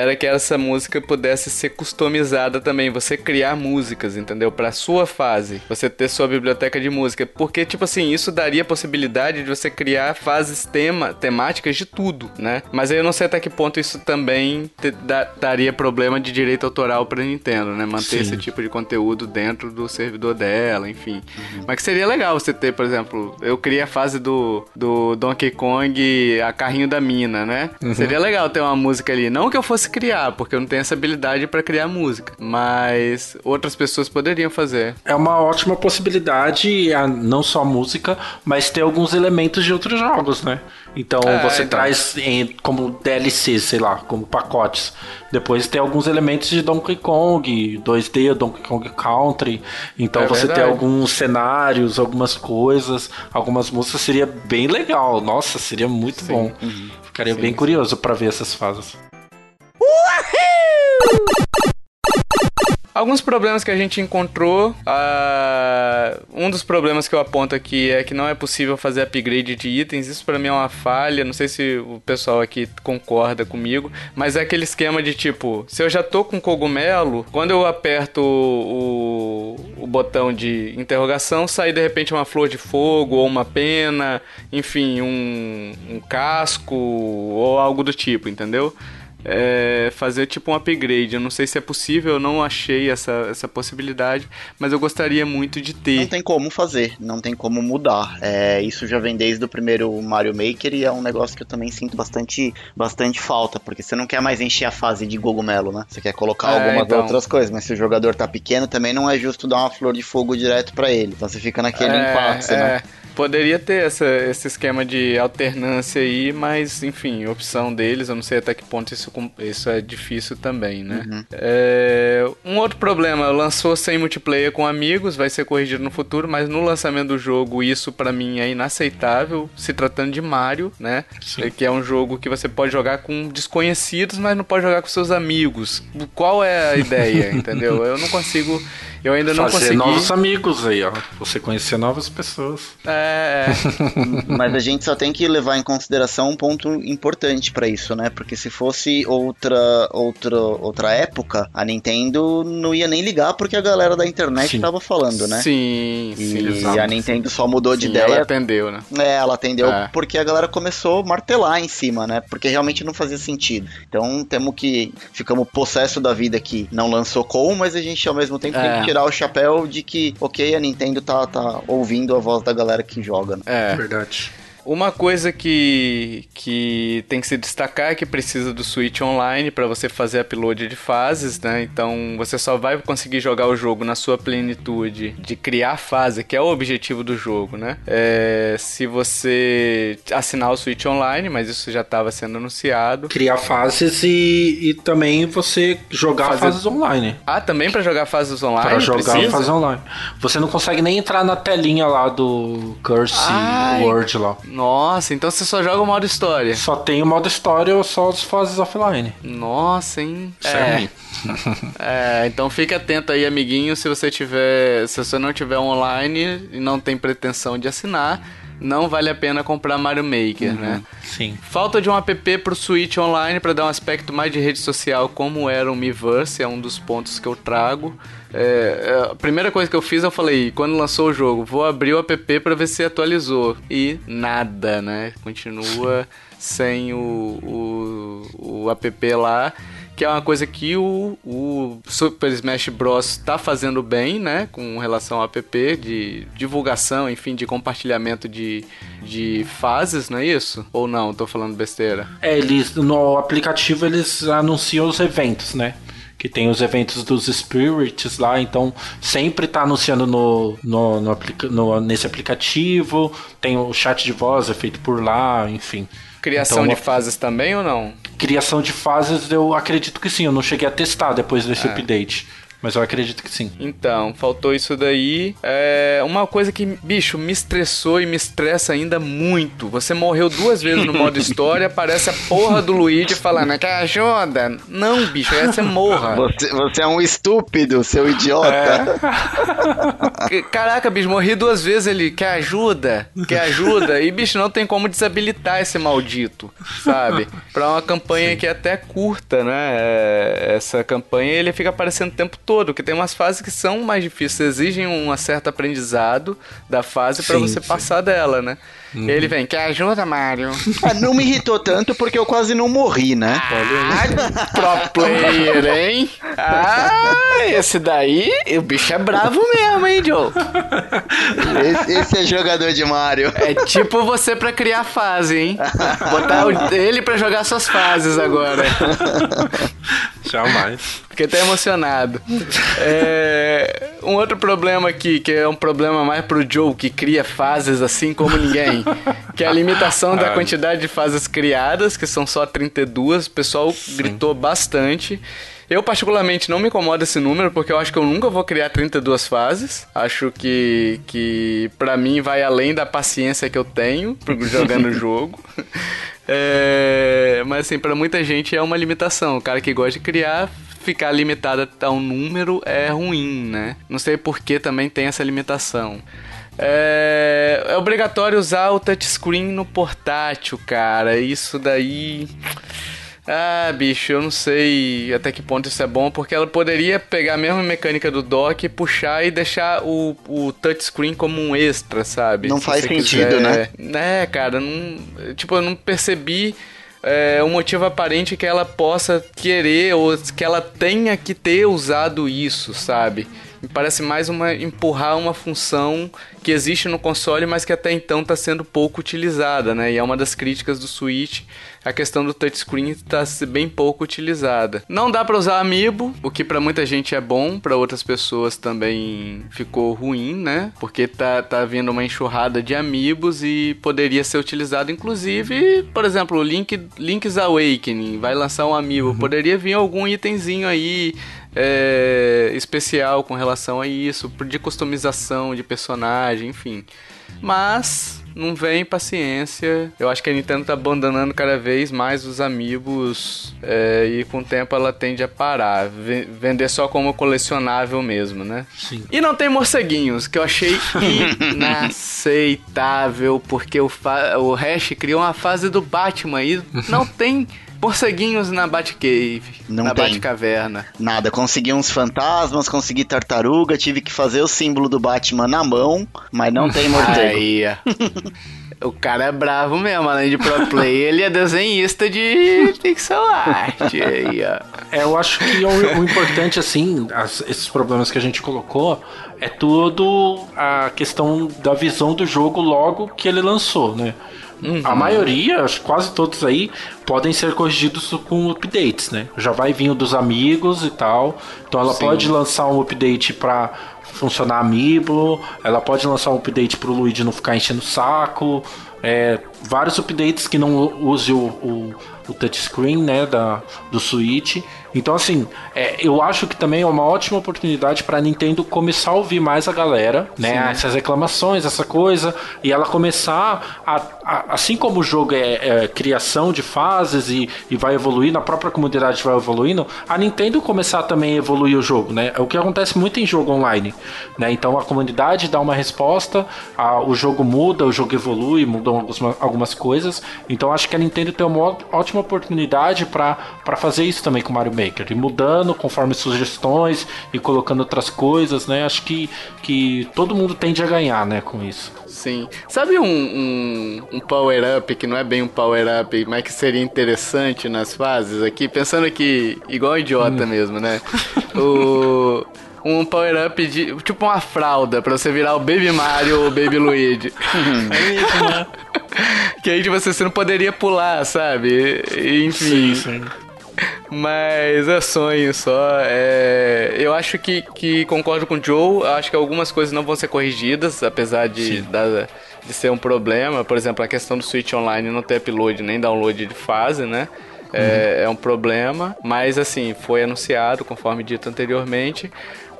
era que essa música pudesse ser customizada também, você criar músicas, entendeu? Para sua fase, você ter sua biblioteca de música, porque tipo assim, isso daria a possibilidade de você criar fases tema, temáticas de tudo, né? Mas aí eu não sei até que ponto isso também te, da, daria problema de direito autoral para Nintendo, né? Manter Sim. esse tipo de conteúdo dentro do servidor dela, enfim. Uhum. Mas que seria legal você ter, por exemplo, eu criei a fase do, do Donkey Kong, a carrinho da mina, né? Uhum. Seria legal ter uma música ali, não que eu fosse criar, porque eu não tenho essa habilidade para criar música. Mas outras pessoas poderiam fazer. É uma ótima possibilidade, não só música, mas ter alguns elementos de outros jogos, né? Então é, você então. traz em, como DLC, sei lá, como pacotes. Depois tem alguns elementos de Donkey Kong, 2D, Donkey Kong Country. Então é você verdade. tem alguns cenários, algumas coisas, algumas músicas seria bem legal. Nossa, seria muito sim. bom. Uhum. Ficaria sim, bem curioso para ver essas fases. Alguns problemas que a gente encontrou. Uh, um dos problemas que eu aponto aqui é que não é possível fazer upgrade de itens. Isso para mim é uma falha. Não sei se o pessoal aqui concorda comigo. Mas é aquele esquema de tipo: se eu já tô com cogumelo, quando eu aperto o, o botão de interrogação, sai de repente uma flor de fogo ou uma pena, enfim, um, um casco ou algo do tipo, entendeu? É, fazer tipo um upgrade. Eu não sei se é possível, eu não achei essa, essa possibilidade, mas eu gostaria muito de ter. Não tem como fazer, não tem como mudar. É, isso já vem desde o primeiro Mario Maker e é um negócio que eu também sinto bastante, bastante falta, porque você não quer mais encher a fase de cogumelo, né? Você quer colocar é, algumas então... outras coisas, mas se o jogador tá pequeno, também não é justo dar uma flor de fogo direto para ele. Então você fica naquele é, impasse, né? Poderia ter essa, esse esquema de alternância aí, mas enfim, opção deles, eu não sei até que ponto isso, isso é difícil também, né? Uhum. É, um outro problema, lançou sem multiplayer com amigos, vai ser corrigido no futuro, mas no lançamento do jogo isso para mim é inaceitável, se tratando de Mario, né? Sim. Que é um jogo que você pode jogar com desconhecidos, mas não pode jogar com seus amigos. Qual é a ideia, entendeu? Eu não consigo eu ainda não Fazer consegui. novos amigos aí, ó. Você conhecer novas pessoas. É. é. Mas a gente só tem que levar em consideração um ponto importante para isso, né? Porque se fosse outra, outra, outra época, a Nintendo não ia nem ligar porque a galera da internet sim. tava falando, né? Sim, e sim. E a Nintendo só mudou de sim, ideia. Ela atendeu, né? É, ela atendeu é. porque a galera começou a martelar em cima, né? Porque realmente não fazia sentido. Então temos que. Ficamos possesso da vida que não lançou com, mas a gente ao mesmo tempo é. tem que tirar o chapéu de que, ok, a Nintendo tá, tá ouvindo a voz da galera que joga. Né? É. Verdade. Uma coisa que, que tem que se destacar é que precisa do Switch Online para você fazer upload de fases, né? Então você só vai conseguir jogar o jogo na sua plenitude de criar fase, que é o objetivo do jogo, né? É, se você assinar o Switch Online, mas isso já estava sendo anunciado. Criar fases e, e também você jogar fazer... fases online. Ah, também para jogar fases online? Para jogar precisa? fases online. Você não consegue nem entrar na telinha lá do Curse Ai. World lá. Nossa, então você só joga o modo história. Só tem o modo história ou só as fases offline. Nossa, hein? Isso é. é, então fique atento aí, amiguinho, se você tiver, se você não tiver online e não tem pretensão de assinar, não vale a pena comprar Mario Maker, uhum, né? Sim. Falta de um app pro Switch Online para dar um aspecto mais de rede social, como era o Miiverse, é um dos pontos que eu trago. É, é, a primeira coisa que eu fiz, eu falei, quando lançou o jogo, vou abrir o app para ver se atualizou. E nada, né? Continua sem o, o, o app lá que é uma coisa que o, o Super Smash Bros. está fazendo bem, né? Com relação ao app de divulgação, enfim, de compartilhamento de, de fases, não é isso? Ou não? Tô falando besteira. É, eles no aplicativo eles anunciam os eventos, né? que tem os eventos dos Spirits lá, então sempre tá anunciando no, no, no, no, nesse aplicativo, tem o chat de voz é feito por lá, enfim. Criação então, de fases também ou não? Criação de fases eu acredito que sim, eu não cheguei a testar depois desse é. update. Mas eu acredito que sim. Então, faltou isso daí. É uma coisa que, bicho, me estressou e me estressa ainda muito. Você morreu duas vezes no modo história, aparece a porra do Luigi falando que ajuda. Não, bicho, aí você morra. Você, você é um estúpido, seu idiota. É. Caraca, bicho, morri duas vezes ele quer ajuda, quer ajuda. E, bicho, não tem como desabilitar esse maldito, sabe? Pra uma campanha Sim. que é até curta, né? É, essa campanha ele fica aparecendo o tempo todo todo, que tem umas fases que são mais difíceis, exigem um certo aprendizado da fase para você sim. passar dela, né? Uhum. Ele vem, quer ajuda, Mario? Ah, não me irritou tanto porque eu quase não morri, né? Ah, pro player, hein? Ah, esse daí, o bicho é bravo mesmo, hein, Joe? Esse, esse é jogador de Mario. É tipo você pra criar fase, hein? Botar o, ele pra jogar suas fases agora. Jamais. Fiquei até emocionado. É, um outro problema aqui, que é um problema mais pro Joe, que cria fases assim como ninguém, que é a limitação da quantidade de fases criadas, que são só 32. O pessoal Sim. gritou bastante. Eu, particularmente, não me incomoda esse número, porque eu acho que eu nunca vou criar 32 fases. Acho que, que para mim, vai além da paciência que eu tenho jogando o jogo. É, mas assim, para muita gente é uma limitação. O cara que gosta de criar ficar limitada a um número é ruim, né? Não sei por que também tem essa limitação. É, é obrigatório usar o touchscreen no portátil, cara. Isso daí. Ah, bicho, eu não sei até que ponto isso é bom, porque ela poderia pegar a mesma mecânica do dock, puxar e deixar o, o touchscreen como um extra, sabe? Não Se faz sentido, quiser. né? É, cara, não, tipo, eu não percebi é, um motivo aparente que ela possa querer ou que ela tenha que ter usado isso, sabe? Me parece mais uma empurrar uma função que existe no console, mas que até então está sendo pouco utilizada, né? E é uma das críticas do Switch, a questão do touchscreen está bem pouco utilizada. Não dá para usar Amiibo, o que para muita gente é bom, para outras pessoas também ficou ruim, né? Porque tá, tá vindo uma enxurrada de Amiibos e poderia ser utilizado, inclusive, por exemplo, Link, Link's Awakening vai lançar um Amiibo, poderia vir algum itemzinho aí é, especial com relação a isso, de customização de personagem, enfim. Mas não vem paciência. Eu acho que a Nintendo tá abandonando cada vez mais os amigos é, e com o tempo ela tende a parar, vender só como colecionável mesmo, né? Sim. E não tem morceguinhos, que eu achei inaceitável, porque o, o Hash criou uma fase do Batman e não tem morceguinhos na Batcave, Não na tem. Batcaverna. Nada, consegui uns fantasmas, consegui tartaruga, tive que fazer o símbolo do Batman na mão, mas não tem morcego. Aí. O cara é bravo mesmo, além de pro play, ele é desenhista de pixel art. Aí, ó. É, eu acho que o, o importante, assim, as- esses problemas que a gente colocou, é tudo a questão da visão do jogo logo que ele lançou, né? A maioria, acho quase todos aí, podem ser corrigidos com updates, né? Já vai vir o dos amigos e tal. Então ela Sim. pode lançar um update pra funcionar amiibo, ela pode lançar um update pro Luigi não ficar enchendo o saco. É, vários updates que não use o, o, o touchscreen, né, da, do Switch. Então, assim, é, eu acho que também é uma ótima oportunidade para a Nintendo começar a ouvir mais a galera, né? Essas reclamações, essa coisa, e ela começar a, a- assim como o jogo é, é criação de fases e, e vai evoluindo, a própria comunidade vai evoluindo, a Nintendo começar também a evoluir o jogo, né? É o que acontece muito em jogo online, né? Então a comunidade dá uma resposta, a- o jogo muda, o jogo evolui, mudam algumas, algumas coisas. Então acho que a Nintendo tem uma ótima oportunidade para fazer isso também com o Mario Maker, e mudando conforme sugestões e colocando outras coisas, né? Acho que, que todo mundo tende a ganhar, né, com isso. Sim. Sabe um, um, um power-up que não é bem um power-up, mas que seria interessante nas fases aqui? Pensando aqui, igual um idiota mesmo, né? O. Um power-up de. Tipo uma fralda pra você virar o Baby Mario ou o Baby Luigi. É isso, né? que aí tipo, você, você não poderia pular, sabe? Enfim. Sim, sim. Mas é sonho só. É... Eu acho que, que concordo com o Joe. Acho que algumas coisas não vão ser corrigidas, apesar de, da- de ser um problema. Por exemplo, a questão do Switch Online não ter upload nem download de fase, né? É, é um problema, mas assim, foi anunciado, conforme dito anteriormente.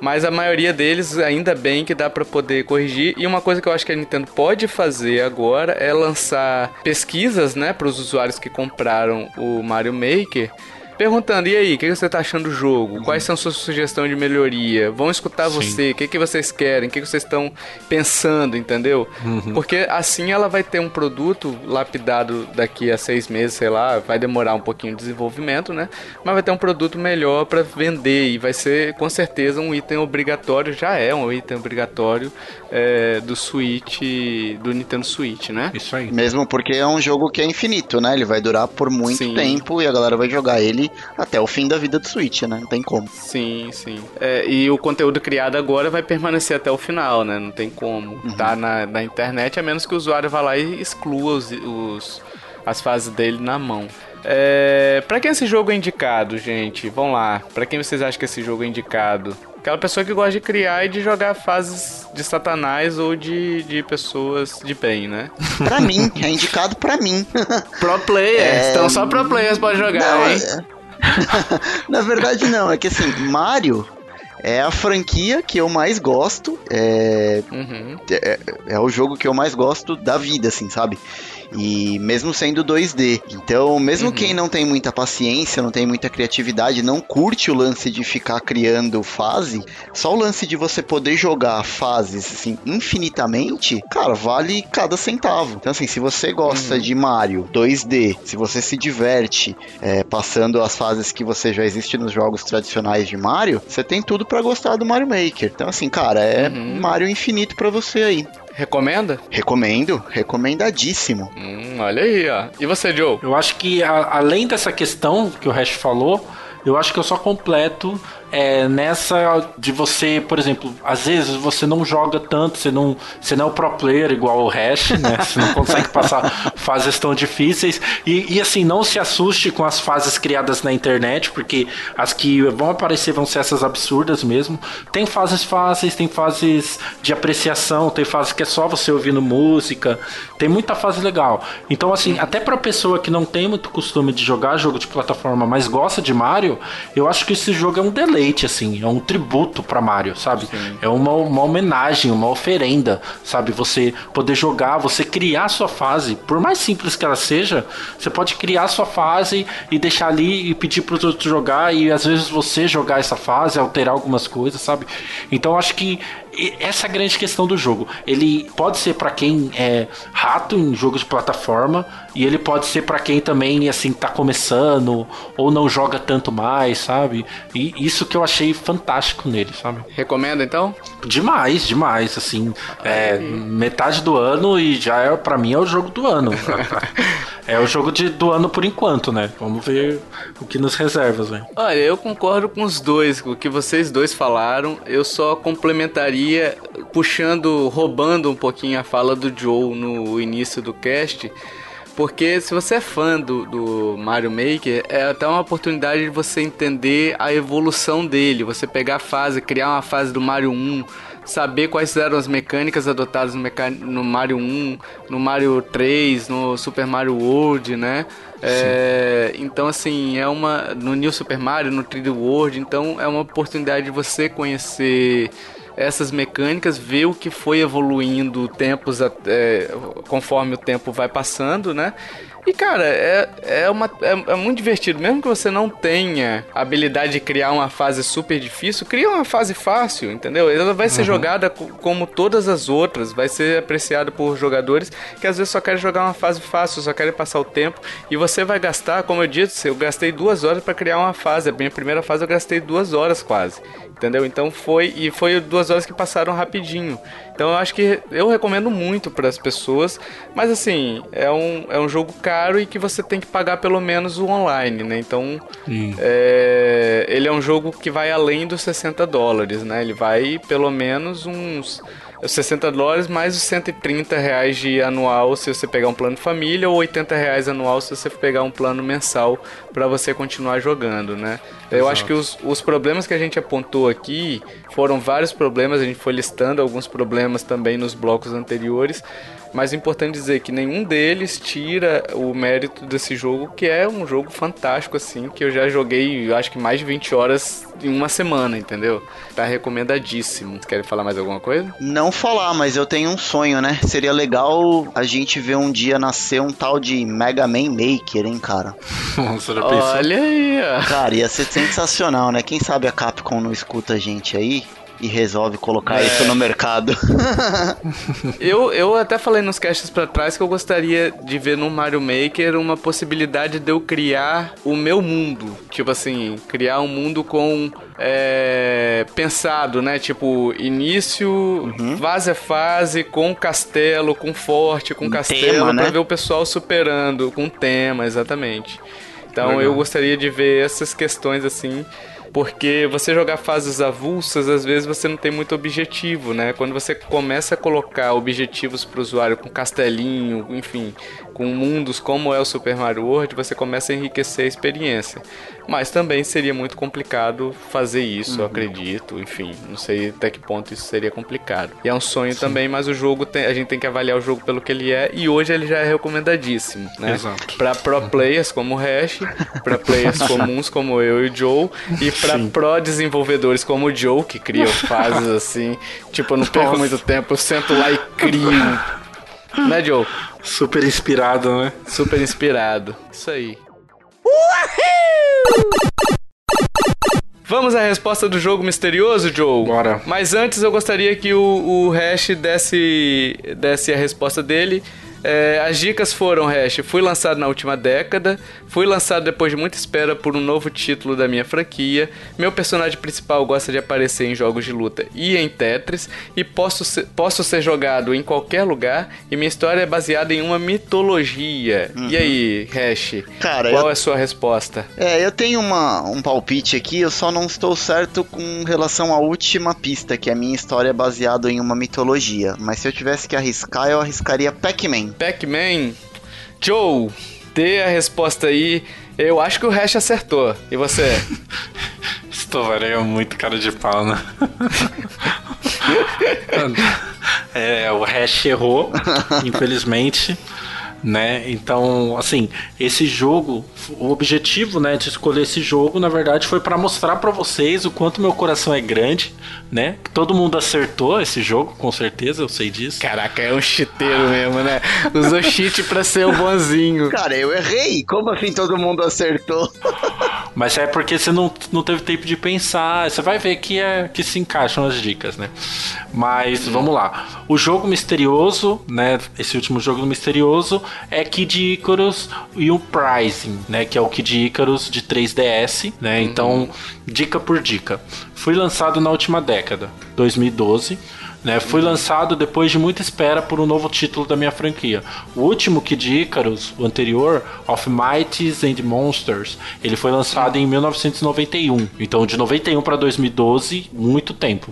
Mas a maioria deles, ainda bem que dá pra poder corrigir. E uma coisa que eu acho que a Nintendo pode fazer agora é lançar pesquisas, né, para os usuários que compraram o Mario Maker. Perguntando, e aí, o que você tá achando do jogo? Quais são suas sugestões de melhoria? Vão escutar Sim. você, o que, que vocês querem, o que, que vocês estão pensando, entendeu? Porque assim ela vai ter um produto lapidado daqui a seis meses, sei lá, vai demorar um pouquinho de desenvolvimento, né? Mas vai ter um produto melhor pra vender e vai ser com certeza um item obrigatório, já é um item obrigatório é, do Switch, do Nintendo Switch, né? Isso aí. Mesmo porque é um jogo que é infinito, né? Ele vai durar por muito Sim. tempo e a galera vai jogar ele até o fim da vida do Switch, né? Não tem como. Sim, sim. É, e o conteúdo criado agora vai permanecer até o final, né? Não tem como. Tá na, na internet, a menos que o usuário vá lá e exclua os, os- as fases dele na mão. É, pra quem esse jogo é indicado, gente? Vamos lá. Pra quem vocês acham que esse jogo é indicado? Aquela pessoa que gosta de criar e de jogar fases de satanás ou de, de pessoas de bem, né? Pra mim, é indicado pra mim. Pro players. Então só pro players pode jogar, Não, hein? é- Na verdade, não. É que assim, Mario é a franquia que eu mais gosto. É, Uhum. é, é o jogo que eu mais gosto da vida, assim, sabe? E mesmo sendo 2D. Então, mesmo Uhum. quem não tem muita paciência, não tem muita criatividade, não curte o lance de ficar criando fase, só o lance de você poder jogar fases assim infinitamente, cara, vale cada centavo. Então, assim, se você gosta de Mario 2D, se você se diverte é, passando as fases que você já existe nos jogos tradicionais de Mario, você tem tudo pra gostar do Mario Maker. Então, assim, cara, é Uhum. Mario infinito pra você aí. Recomenda? Recomendo, recomendadíssimo. Hum, olha aí, ó. E você, Joe? Eu acho que a- além dessa questão que o Hash falou, eu acho que eu só completo é, nessa de você, por exemplo, às vezes você não joga tanto, você não, você não é o pro player igual o Hash, né? Você não consegue passar fases tão difíceis. E, e, assim, não se assuste com as fases criadas na internet, porque as que vão aparecer vão ser essas absurdas mesmo. Tem fases fáceis, tem fases de apreciação, tem fases que é só você ouvindo música, tem muita fase legal. Então, assim, até pra pessoa que não tem muito costume de jogar jogo de plataforma, mas gosta de Mario, eu acho que esse jogo é um deleite, assim, é um tributo pra Mario, sabe? É uma, uma homenagem, uma oferenda, sabe? Você poder jogar, você criar sua fase, por mais simples que ela seja, você pode criar sua fase e deixar ali e pedir pros outros jogar e às vezes você jogar essa fase, alterar algumas coisas, sabe? Então acho que essa é a grande questão do jogo. Ele pode ser pra quem é rato em jogos de plataforma e ele pode ser pra quem também assim tá começando ou não joga tanto mais, sabe? E isso que eu achei fantástico nele, sabe? Recomenda então? Demais, demais, assim, é, metade do ano e já é para mim é o jogo do ano. é o jogo de, do ano por enquanto, né? Vamos ver o que nos reservas, velho. Olha, eu concordo com os dois, com o que vocês dois falaram. Eu só complementaria puxando, roubando um pouquinho a fala do Joe no início do cast. Porque se você é fã do, do Mario Maker, é até uma oportunidade de você entender a evolução dele. Você pegar a fase, criar uma fase do Mario 1, saber quais eram as mecânicas adotadas no, meca- no Mario 1, no Mario 3, no Super Mario World, né? É, então assim, é uma no New Super Mario, no 3D World, então é uma oportunidade de você conhecer essas mecânicas, ver o que foi evoluindo tempos a- é, conforme o tempo vai passando, né? E cara, é, é, uma, é, é muito divertido. Mesmo que você não tenha a habilidade de criar uma fase super difícil, cria uma fase fácil, entendeu? Ela vai ser jogada co- como todas as outras, vai ser apreciada por jogadores que às vezes só querem jogar uma fase fácil, só querem passar o tempo. E você vai gastar, como eu disse, eu gastei duas horas para criar uma fase. A minha primeira fase eu gastei duas horas quase. Entendeu? Então foi. E foi duas horas que passaram rapidinho. Então eu acho que eu recomendo muito para as pessoas. Mas assim, é um, é um jogo caro e que você tem que pagar pelo menos o online, né? Então. é, ele é um jogo que vai além dos 60 dólares, né? Ele vai pelo menos uns. 60 dólares mais os 130 reais de anual se você pegar um plano família ou 80 reais anual se você pegar um plano mensal para você continuar jogando, né? Eu acho que os, os problemas que a gente apontou aqui foram vários problemas, a gente foi listando alguns problemas também nos blocos anteriores, mas é importante dizer que nenhum deles tira o mérito desse jogo, que é um jogo fantástico, assim, que eu já joguei, eu acho que mais de 20 horas em uma semana, entendeu? Tá recomendadíssimo. Vocês querem falar mais alguma coisa? Não falar, mas eu tenho um sonho, né? Seria legal a gente ver um dia nascer um tal de Mega Man Maker, hein, cara? Você já pensou? Olha aí, ó. Cara, ia ser sensacional, né? Quem sabe a Capcom não escuta a gente aí e resolve colocar É. isso no mercado. Eu, eu até falei nos casts pra trás que eu gostaria de ver no Mario Maker uma possibilidade de eu criar o meu mundo. Tipo assim, criar um mundo com. é, pensado, né? Tipo, início, fase a fase, com castelo, com forte, com Um castelo, tema, pra né? ver o pessoal superando, com tema, exatamente. Então Legal. eu gostaria de ver essas questões assim. Porque você jogar fases avulsas, às vezes você não tem muito objetivo, né? Quando você começa a colocar objetivos para o usuário com castelinho, enfim, com mundos como é o Super Mario World, você começa a enriquecer a experiência. Mas também seria muito complicado fazer isso, eu acredito. Enfim, não sei até que ponto isso seria complicado. E é um sonho também, mas o jogo tem- a gente tem que avaliar o jogo pelo que ele é e hoje ele já é recomendadíssimo, né? Exato. Para pro players como o Hash, para players comuns como eu e o Joe e para pro desenvolvedores como o Joe que criam fases assim, tipo, eu não perco Nossa. muito tempo, eu sento lá e crio Né, Joe? Super inspirado, né? Super inspirado. Isso aí. Vamos à resposta do jogo misterioso, Joe? Bora. Mas antes eu gostaria que o, o Hash desse, desse a resposta dele é, as dicas foram, Hash, fui lançado na última década, fui lançado depois de muita espera por um novo título da minha franquia, meu personagem principal gosta de aparecer em jogos de luta e em Tetris, e posso ser, posso ser jogado em qualquer lugar, e minha história é baseada em uma mitologia. Uhum. E aí, Hash, Cara, qual eu... é a sua resposta? É, eu tenho uma, um palpite aqui, eu só não estou certo com relação à última pista, que a minha história é baseada em uma mitologia, mas se eu tivesse que arriscar, eu arriscaria Pac-Man. Pac-Man. Joe, dê a resposta aí. Eu acho que o Hash acertou. E você? Estovarei é muito cara de pau, né? é, o Hash errou, infelizmente né? Então, assim, esse jogo, o objetivo, né, de escolher esse jogo, na verdade, foi para mostrar para vocês o quanto meu coração é grande, né? Todo mundo acertou esse jogo, com certeza, eu sei disso. Caraca, é um chiteiro mesmo, né? Usou cheat pra ser o bonzinho. Cara, eu errei. Como assim todo mundo acertou? Mas é porque você não, não teve tempo de pensar. Você vai ver que, é, que se encaixam as dicas, né? Mas vamos lá. O jogo misterioso, né? Esse último jogo misterioso é Kid Icarus e o Pricing, né? Que é o Kid Icarus de 3DS, né? Uhum. Então, dica por dica. Foi lançado na última década, 2012. Né, foi lançado depois de muita espera por um novo título da minha franquia. O último Kid Icarus, o anterior, Of Mighties and Monsters, ele foi lançado em 1991. Então, de 91 para 2012, muito tempo.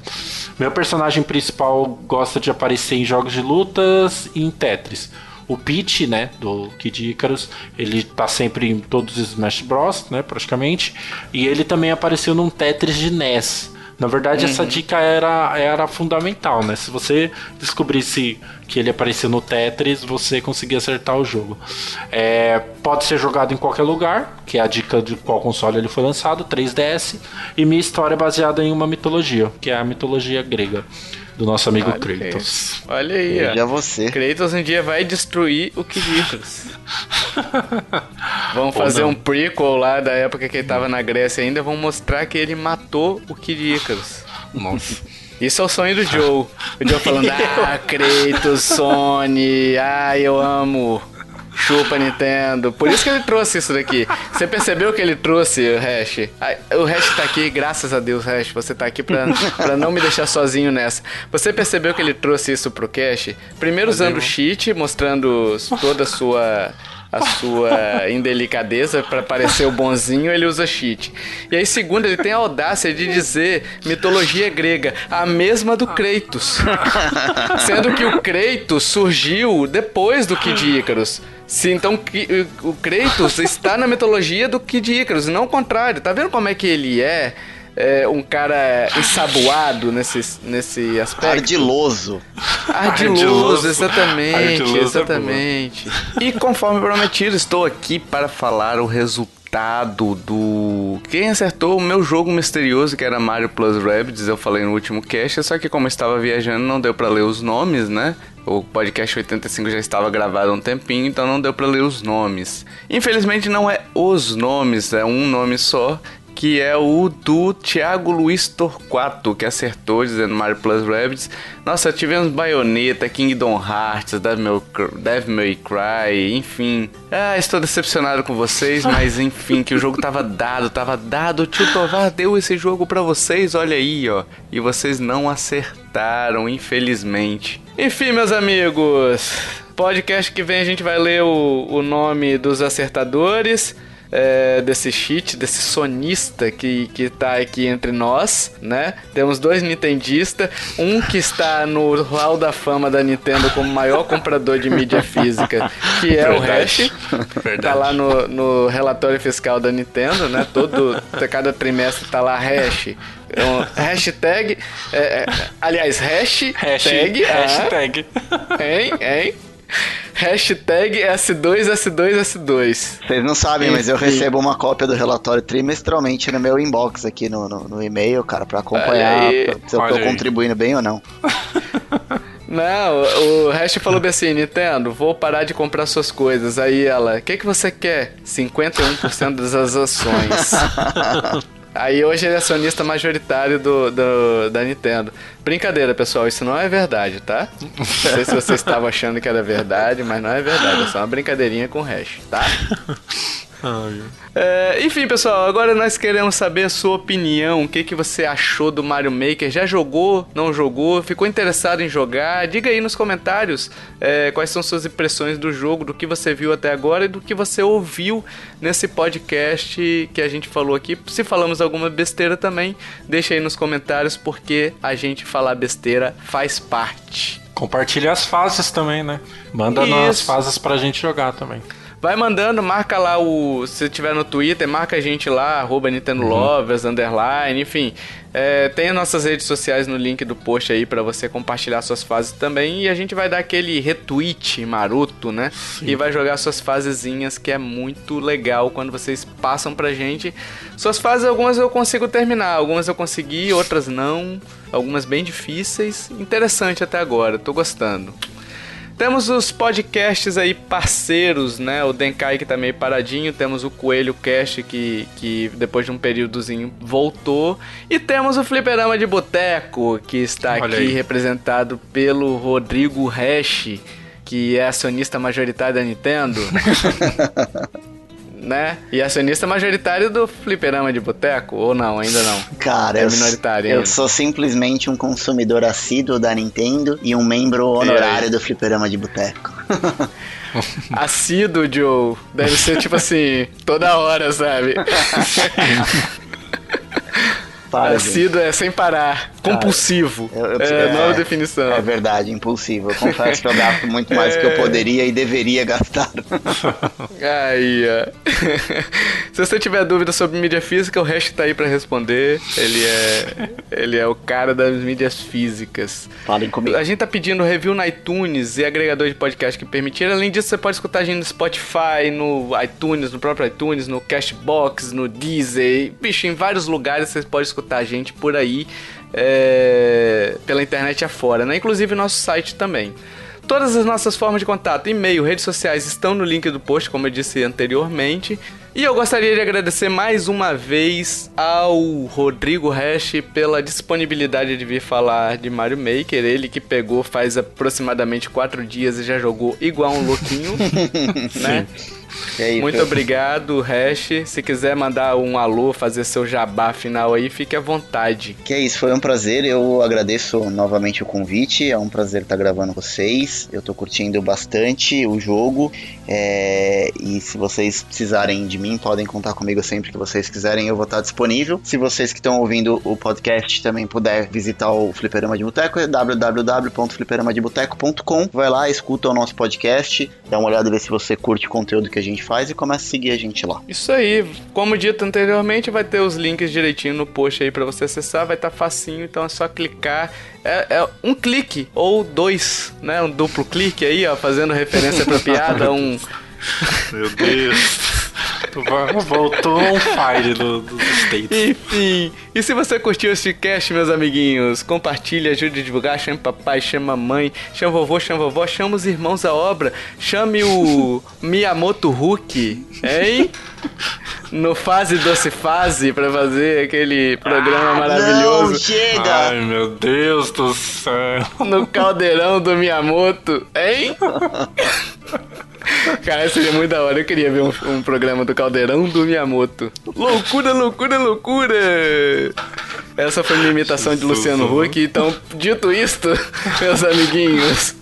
Meu personagem principal gosta de aparecer em jogos de lutas e em Tetris. O Peach, né, do Kid Icarus, ele tá sempre em todos os Smash Bros, né, praticamente. E ele também apareceu num Tetris de NES. Na verdade, uhum. essa dica era, era fundamental, né? Se você descobrisse que ele apareceu no Tetris, você conseguia acertar o jogo. É, pode ser jogado em qualquer lugar, que é a dica de qual console ele foi lançado, 3DS. E minha história é baseada em uma mitologia, que é a mitologia grega do nosso amigo Olha Kratos. Aí. Olha aí, Veja você. Kratos um dia vai destruir o Kirikos. Vamos fazer um prequel lá da época que ele tava na Grécia ainda, vamos mostrar que ele matou o Kirikos. Nossa. Isso é o sonho do Joe. O Joe falando, ah, Kratos, Sony, ah, eu amo. Chupa Nintendo. Por isso que ele trouxe isso daqui. Você percebeu que ele trouxe o Hash? O Hash tá aqui, graças a Deus, Hash. Você tá aqui pra, pra não me deixar sozinho nessa. Você percebeu que ele trouxe isso pro Cash? Primeiro usando o cheat, mostrando toda a sua a sua indelicadeza para parecer o bonzinho, ele usa cheat. E aí, segundo, ele tem a audácia de dizer mitologia grega, a mesma do Kratos. Sendo que o Kratos surgiu depois do Kid Icarus. Se então o Kratos está na mitologia do Kid Icarus, não o contrário. Tá vendo como é que ele é? É um cara ensaboado nesse, nesse aspecto. Ardiloso. Ardiloso, Ardiloso. exatamente, Ardiloso é exatamente. É e conforme prometido, estou aqui para falar o resultado resultado do. Quem acertou o meu jogo misterioso, que era Mario Plus Rabbids, eu falei no último cast, só que como eu estava viajando, não deu para ler os nomes, né? O podcast 85 já estava gravado há um tempinho, então não deu para ler os nomes. Infelizmente não é os nomes, é um nome só que é o do Thiago Luiz Torquato, que acertou dizendo Mario Plus Rabbids. Nossa, tivemos Bayonetta, Kingdom Hearts, Devil May Cry, enfim. Ah, estou decepcionado com vocês, mas enfim, que o jogo tava dado, tava dado. O tio Tovar deu esse jogo para vocês, olha aí, ó. E vocês não acertaram, infelizmente. Enfim, meus amigos, podcast que vem a gente vai ler o, o nome dos acertadores é, desse cheat, desse sonista que, que tá aqui entre nós, né? Temos dois nintendistas, um que está no hall da fama da Nintendo como maior comprador de mídia física, que é Verdade. o Hash. Verdade. Tá lá no, no relatório fiscal da Nintendo, né? Todo, cada trimestre tá lá Hash. Então, hashtag. É, é, aliás, hash, hashtag. Hashtag. Ah, hein, hein? Hashtag S2, S2, S2. Vocês não sabem, mas eu recebo uma cópia do relatório trimestralmente no meu inbox aqui no, no, no e-mail, cara, para acompanhar se eu tô contribuindo bem ou não. Não, o Hash falou bem assim, Nintendo, vou parar de comprar suas coisas. Aí ela, o que, que você quer? 51% das ações. Aí hoje ele é acionista majoritário do, do, da Nintendo. Brincadeira, pessoal, isso não é verdade, tá? Não sei se vocês estavam achando que era verdade, mas não é verdade, é só uma brincadeirinha com o Hash, tá? É, enfim, pessoal, agora nós queremos saber a sua opinião. O que, que você achou do Mario Maker? Já jogou? Não jogou? Ficou interessado em jogar? Diga aí nos comentários é, quais são suas impressões do jogo, do que você viu até agora e do que você ouviu nesse podcast que a gente falou aqui. Se falamos alguma besteira também, deixa aí nos comentários porque a gente falar besteira faz parte. Compartilha as fases também, né? Manda Isso. nas fases pra gente jogar também. Vai mandando, marca lá o. Se tiver no Twitter, marca a gente lá, arroba Nintendo uhum. Lovers, underline, enfim. É, tem as nossas redes sociais no link do post aí para você compartilhar suas fases também. E a gente vai dar aquele retweet maroto, né? Sim. E vai jogar suas fasezinhas, que é muito legal quando vocês passam pra gente. Suas fases, algumas eu consigo terminar, algumas eu consegui, outras não. Algumas bem difíceis. Interessante até agora, tô gostando. Temos os podcasts aí parceiros, né? O Denkai que tá meio paradinho, temos o Coelho Cast que, que depois de um períodozinho voltou e temos o Fliperama de Boteco que está Olha aqui aí. representado pelo Rodrigo Hash, que é acionista majoritário da Nintendo. né? E acionista majoritário do fliperama de boteco, ou não, ainda não? Cara, é minoritário. Eu, eu sou simplesmente um consumidor assíduo da Nintendo e um membro honorário do fliperama de boteco. assíduo, Joe. Deve ser tipo assim, toda hora, sabe? Para, Assíduo é sem parar. Cara, compulsivo. Eu, eu, é, é nova definição. É verdade, impulsivo. Eu confesso que eu gasto muito mais do que eu é. poderia e deveria gastar. Aí, ó. Se você tiver dúvida sobre mídia física, o resto tá aí para responder. Ele é, ele é o cara das mídias físicas. Falem comigo. A gente tá pedindo review no iTunes e agregador de podcast que permitir. Além disso, você pode escutar a gente no Spotify, no iTunes, no próprio iTunes, no Cashbox, no Deezer. Bicho, em vários lugares você pode escutar a gente por aí é, pela internet afora, né? Inclusive nosso site também. Todas as nossas formas de contato, e-mail, redes sociais estão no link do post, como eu disse anteriormente. E eu gostaria de agradecer mais uma vez ao Rodrigo Hash pela disponibilidade de vir falar de Mario Maker. Ele que pegou faz aproximadamente quatro dias e já jogou igual um louquinho, né? Aí, Muito obrigado, Hash. Se quiser mandar um alô, fazer seu jabá final aí, fique à vontade. Que é isso, foi um prazer. Eu agradeço novamente o convite. É um prazer estar gravando com vocês. Eu tô curtindo bastante o jogo. É... E se vocês precisarem de mim, podem contar comigo sempre que vocês quiserem. Eu vou estar disponível. Se vocês que estão ouvindo o podcast também puder visitar o Fliperama de Boteco, é www.fliperamadeboteco.com. Vai lá, escuta o nosso podcast, dá uma olhada vê se você curte o conteúdo que a gente faz e começa a seguir a gente lá. Isso aí. Como dito anteriormente, vai ter os links direitinho no post aí para você acessar. Vai estar tá facinho, então é só clicar. É, é, um clique ou dois, né? Um duplo clique aí, ó, fazendo referência pra piada, um. Meu Deus. Voltou um fire do, do, States. Enfim, e se você curtiu esse cast, meus amiguinhos, compartilhe, ajude a divulgar, chame papai, chame mamãe, chame vovô, chame vovó, chame os irmãos à obra, chame o Miyamoto Hulk, hein? No Fase Doce Fase, pra fazer aquele programa ah, maravilhoso. Não, chega! Ai, meu Deus do céu. No caldeirão do Miyamoto, hein? Cara, seria muito da hora. Eu queria ver um, um, programa do Caldeirão do Miyamoto. Loucura, loucura, loucura! Essa foi minha imitação de Luciano Huck. Então, dito isto, meus amiguinhos,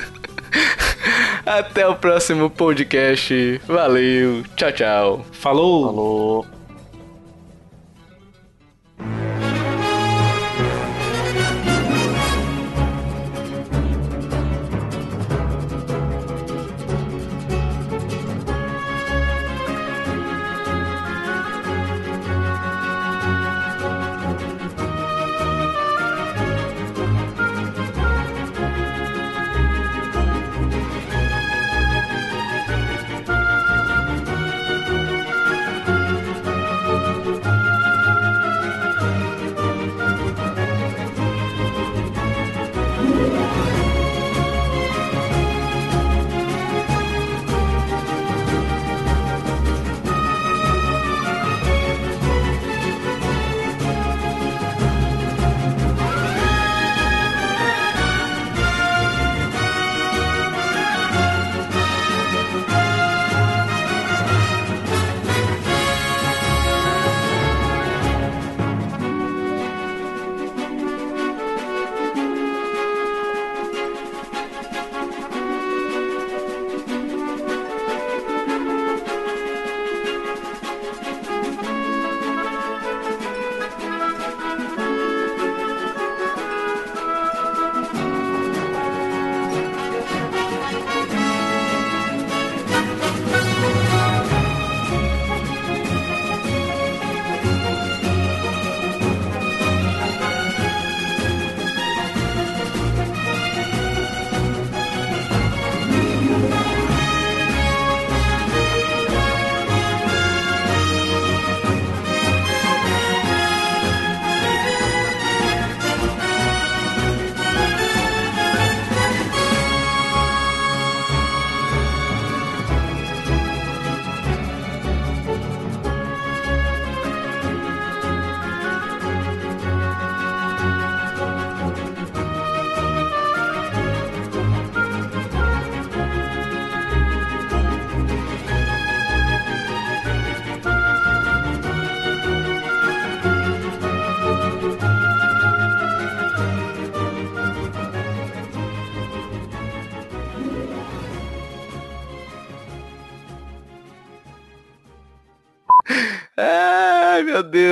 até o próximo podcast. Valeu, tchau, tchau. Falou! Falou!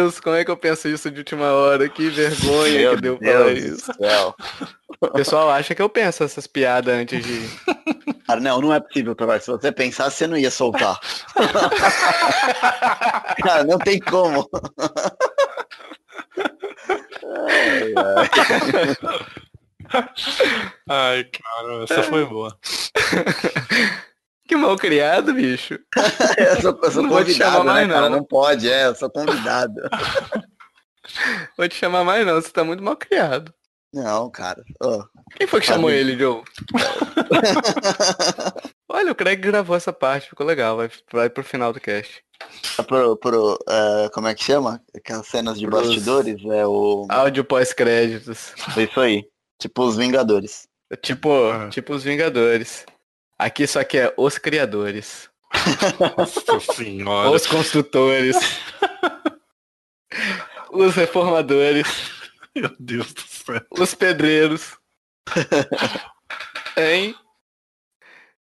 Deus, como é que eu penso isso de última hora? Que vergonha Meu que deu falar Deus isso. céu. O pessoal acha que eu penso essas piadas antes de. Cara, não, não é possível, Tavares. Se você pensasse, você não ia soltar. Cara, não tem como. Ai, ai. Ai, cara, essa foi boa. Que mal criado, bicho. Eu sou, eu sou Não vou te chamar né, mais, não. Não pode, é, eu sou convidado. Vou te chamar mais não, você tá muito mal criado. Não, cara. Ô, Quem foi que chamou Sabe. ele, Joe? Olha, o Craig gravou essa parte, ficou legal, vai, vai pro final do cast. pro, pro, é, como é que chama? Aquelas cenas de Pros- bastidores, é o... Áudio pós-créditos. Isso aí. Tipo os Vingadores. Tipo, Ah. tipo os Vingadores. Aqui só que é os criadores. Nossa senhora. Os construtores. os reformadores. Meu Deus do céu. Os pedreiros. Hein?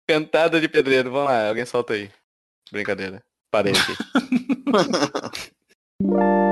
Cantada de pedreiro. Vamos lá, alguém solta aí. Brincadeira. Parei aqui.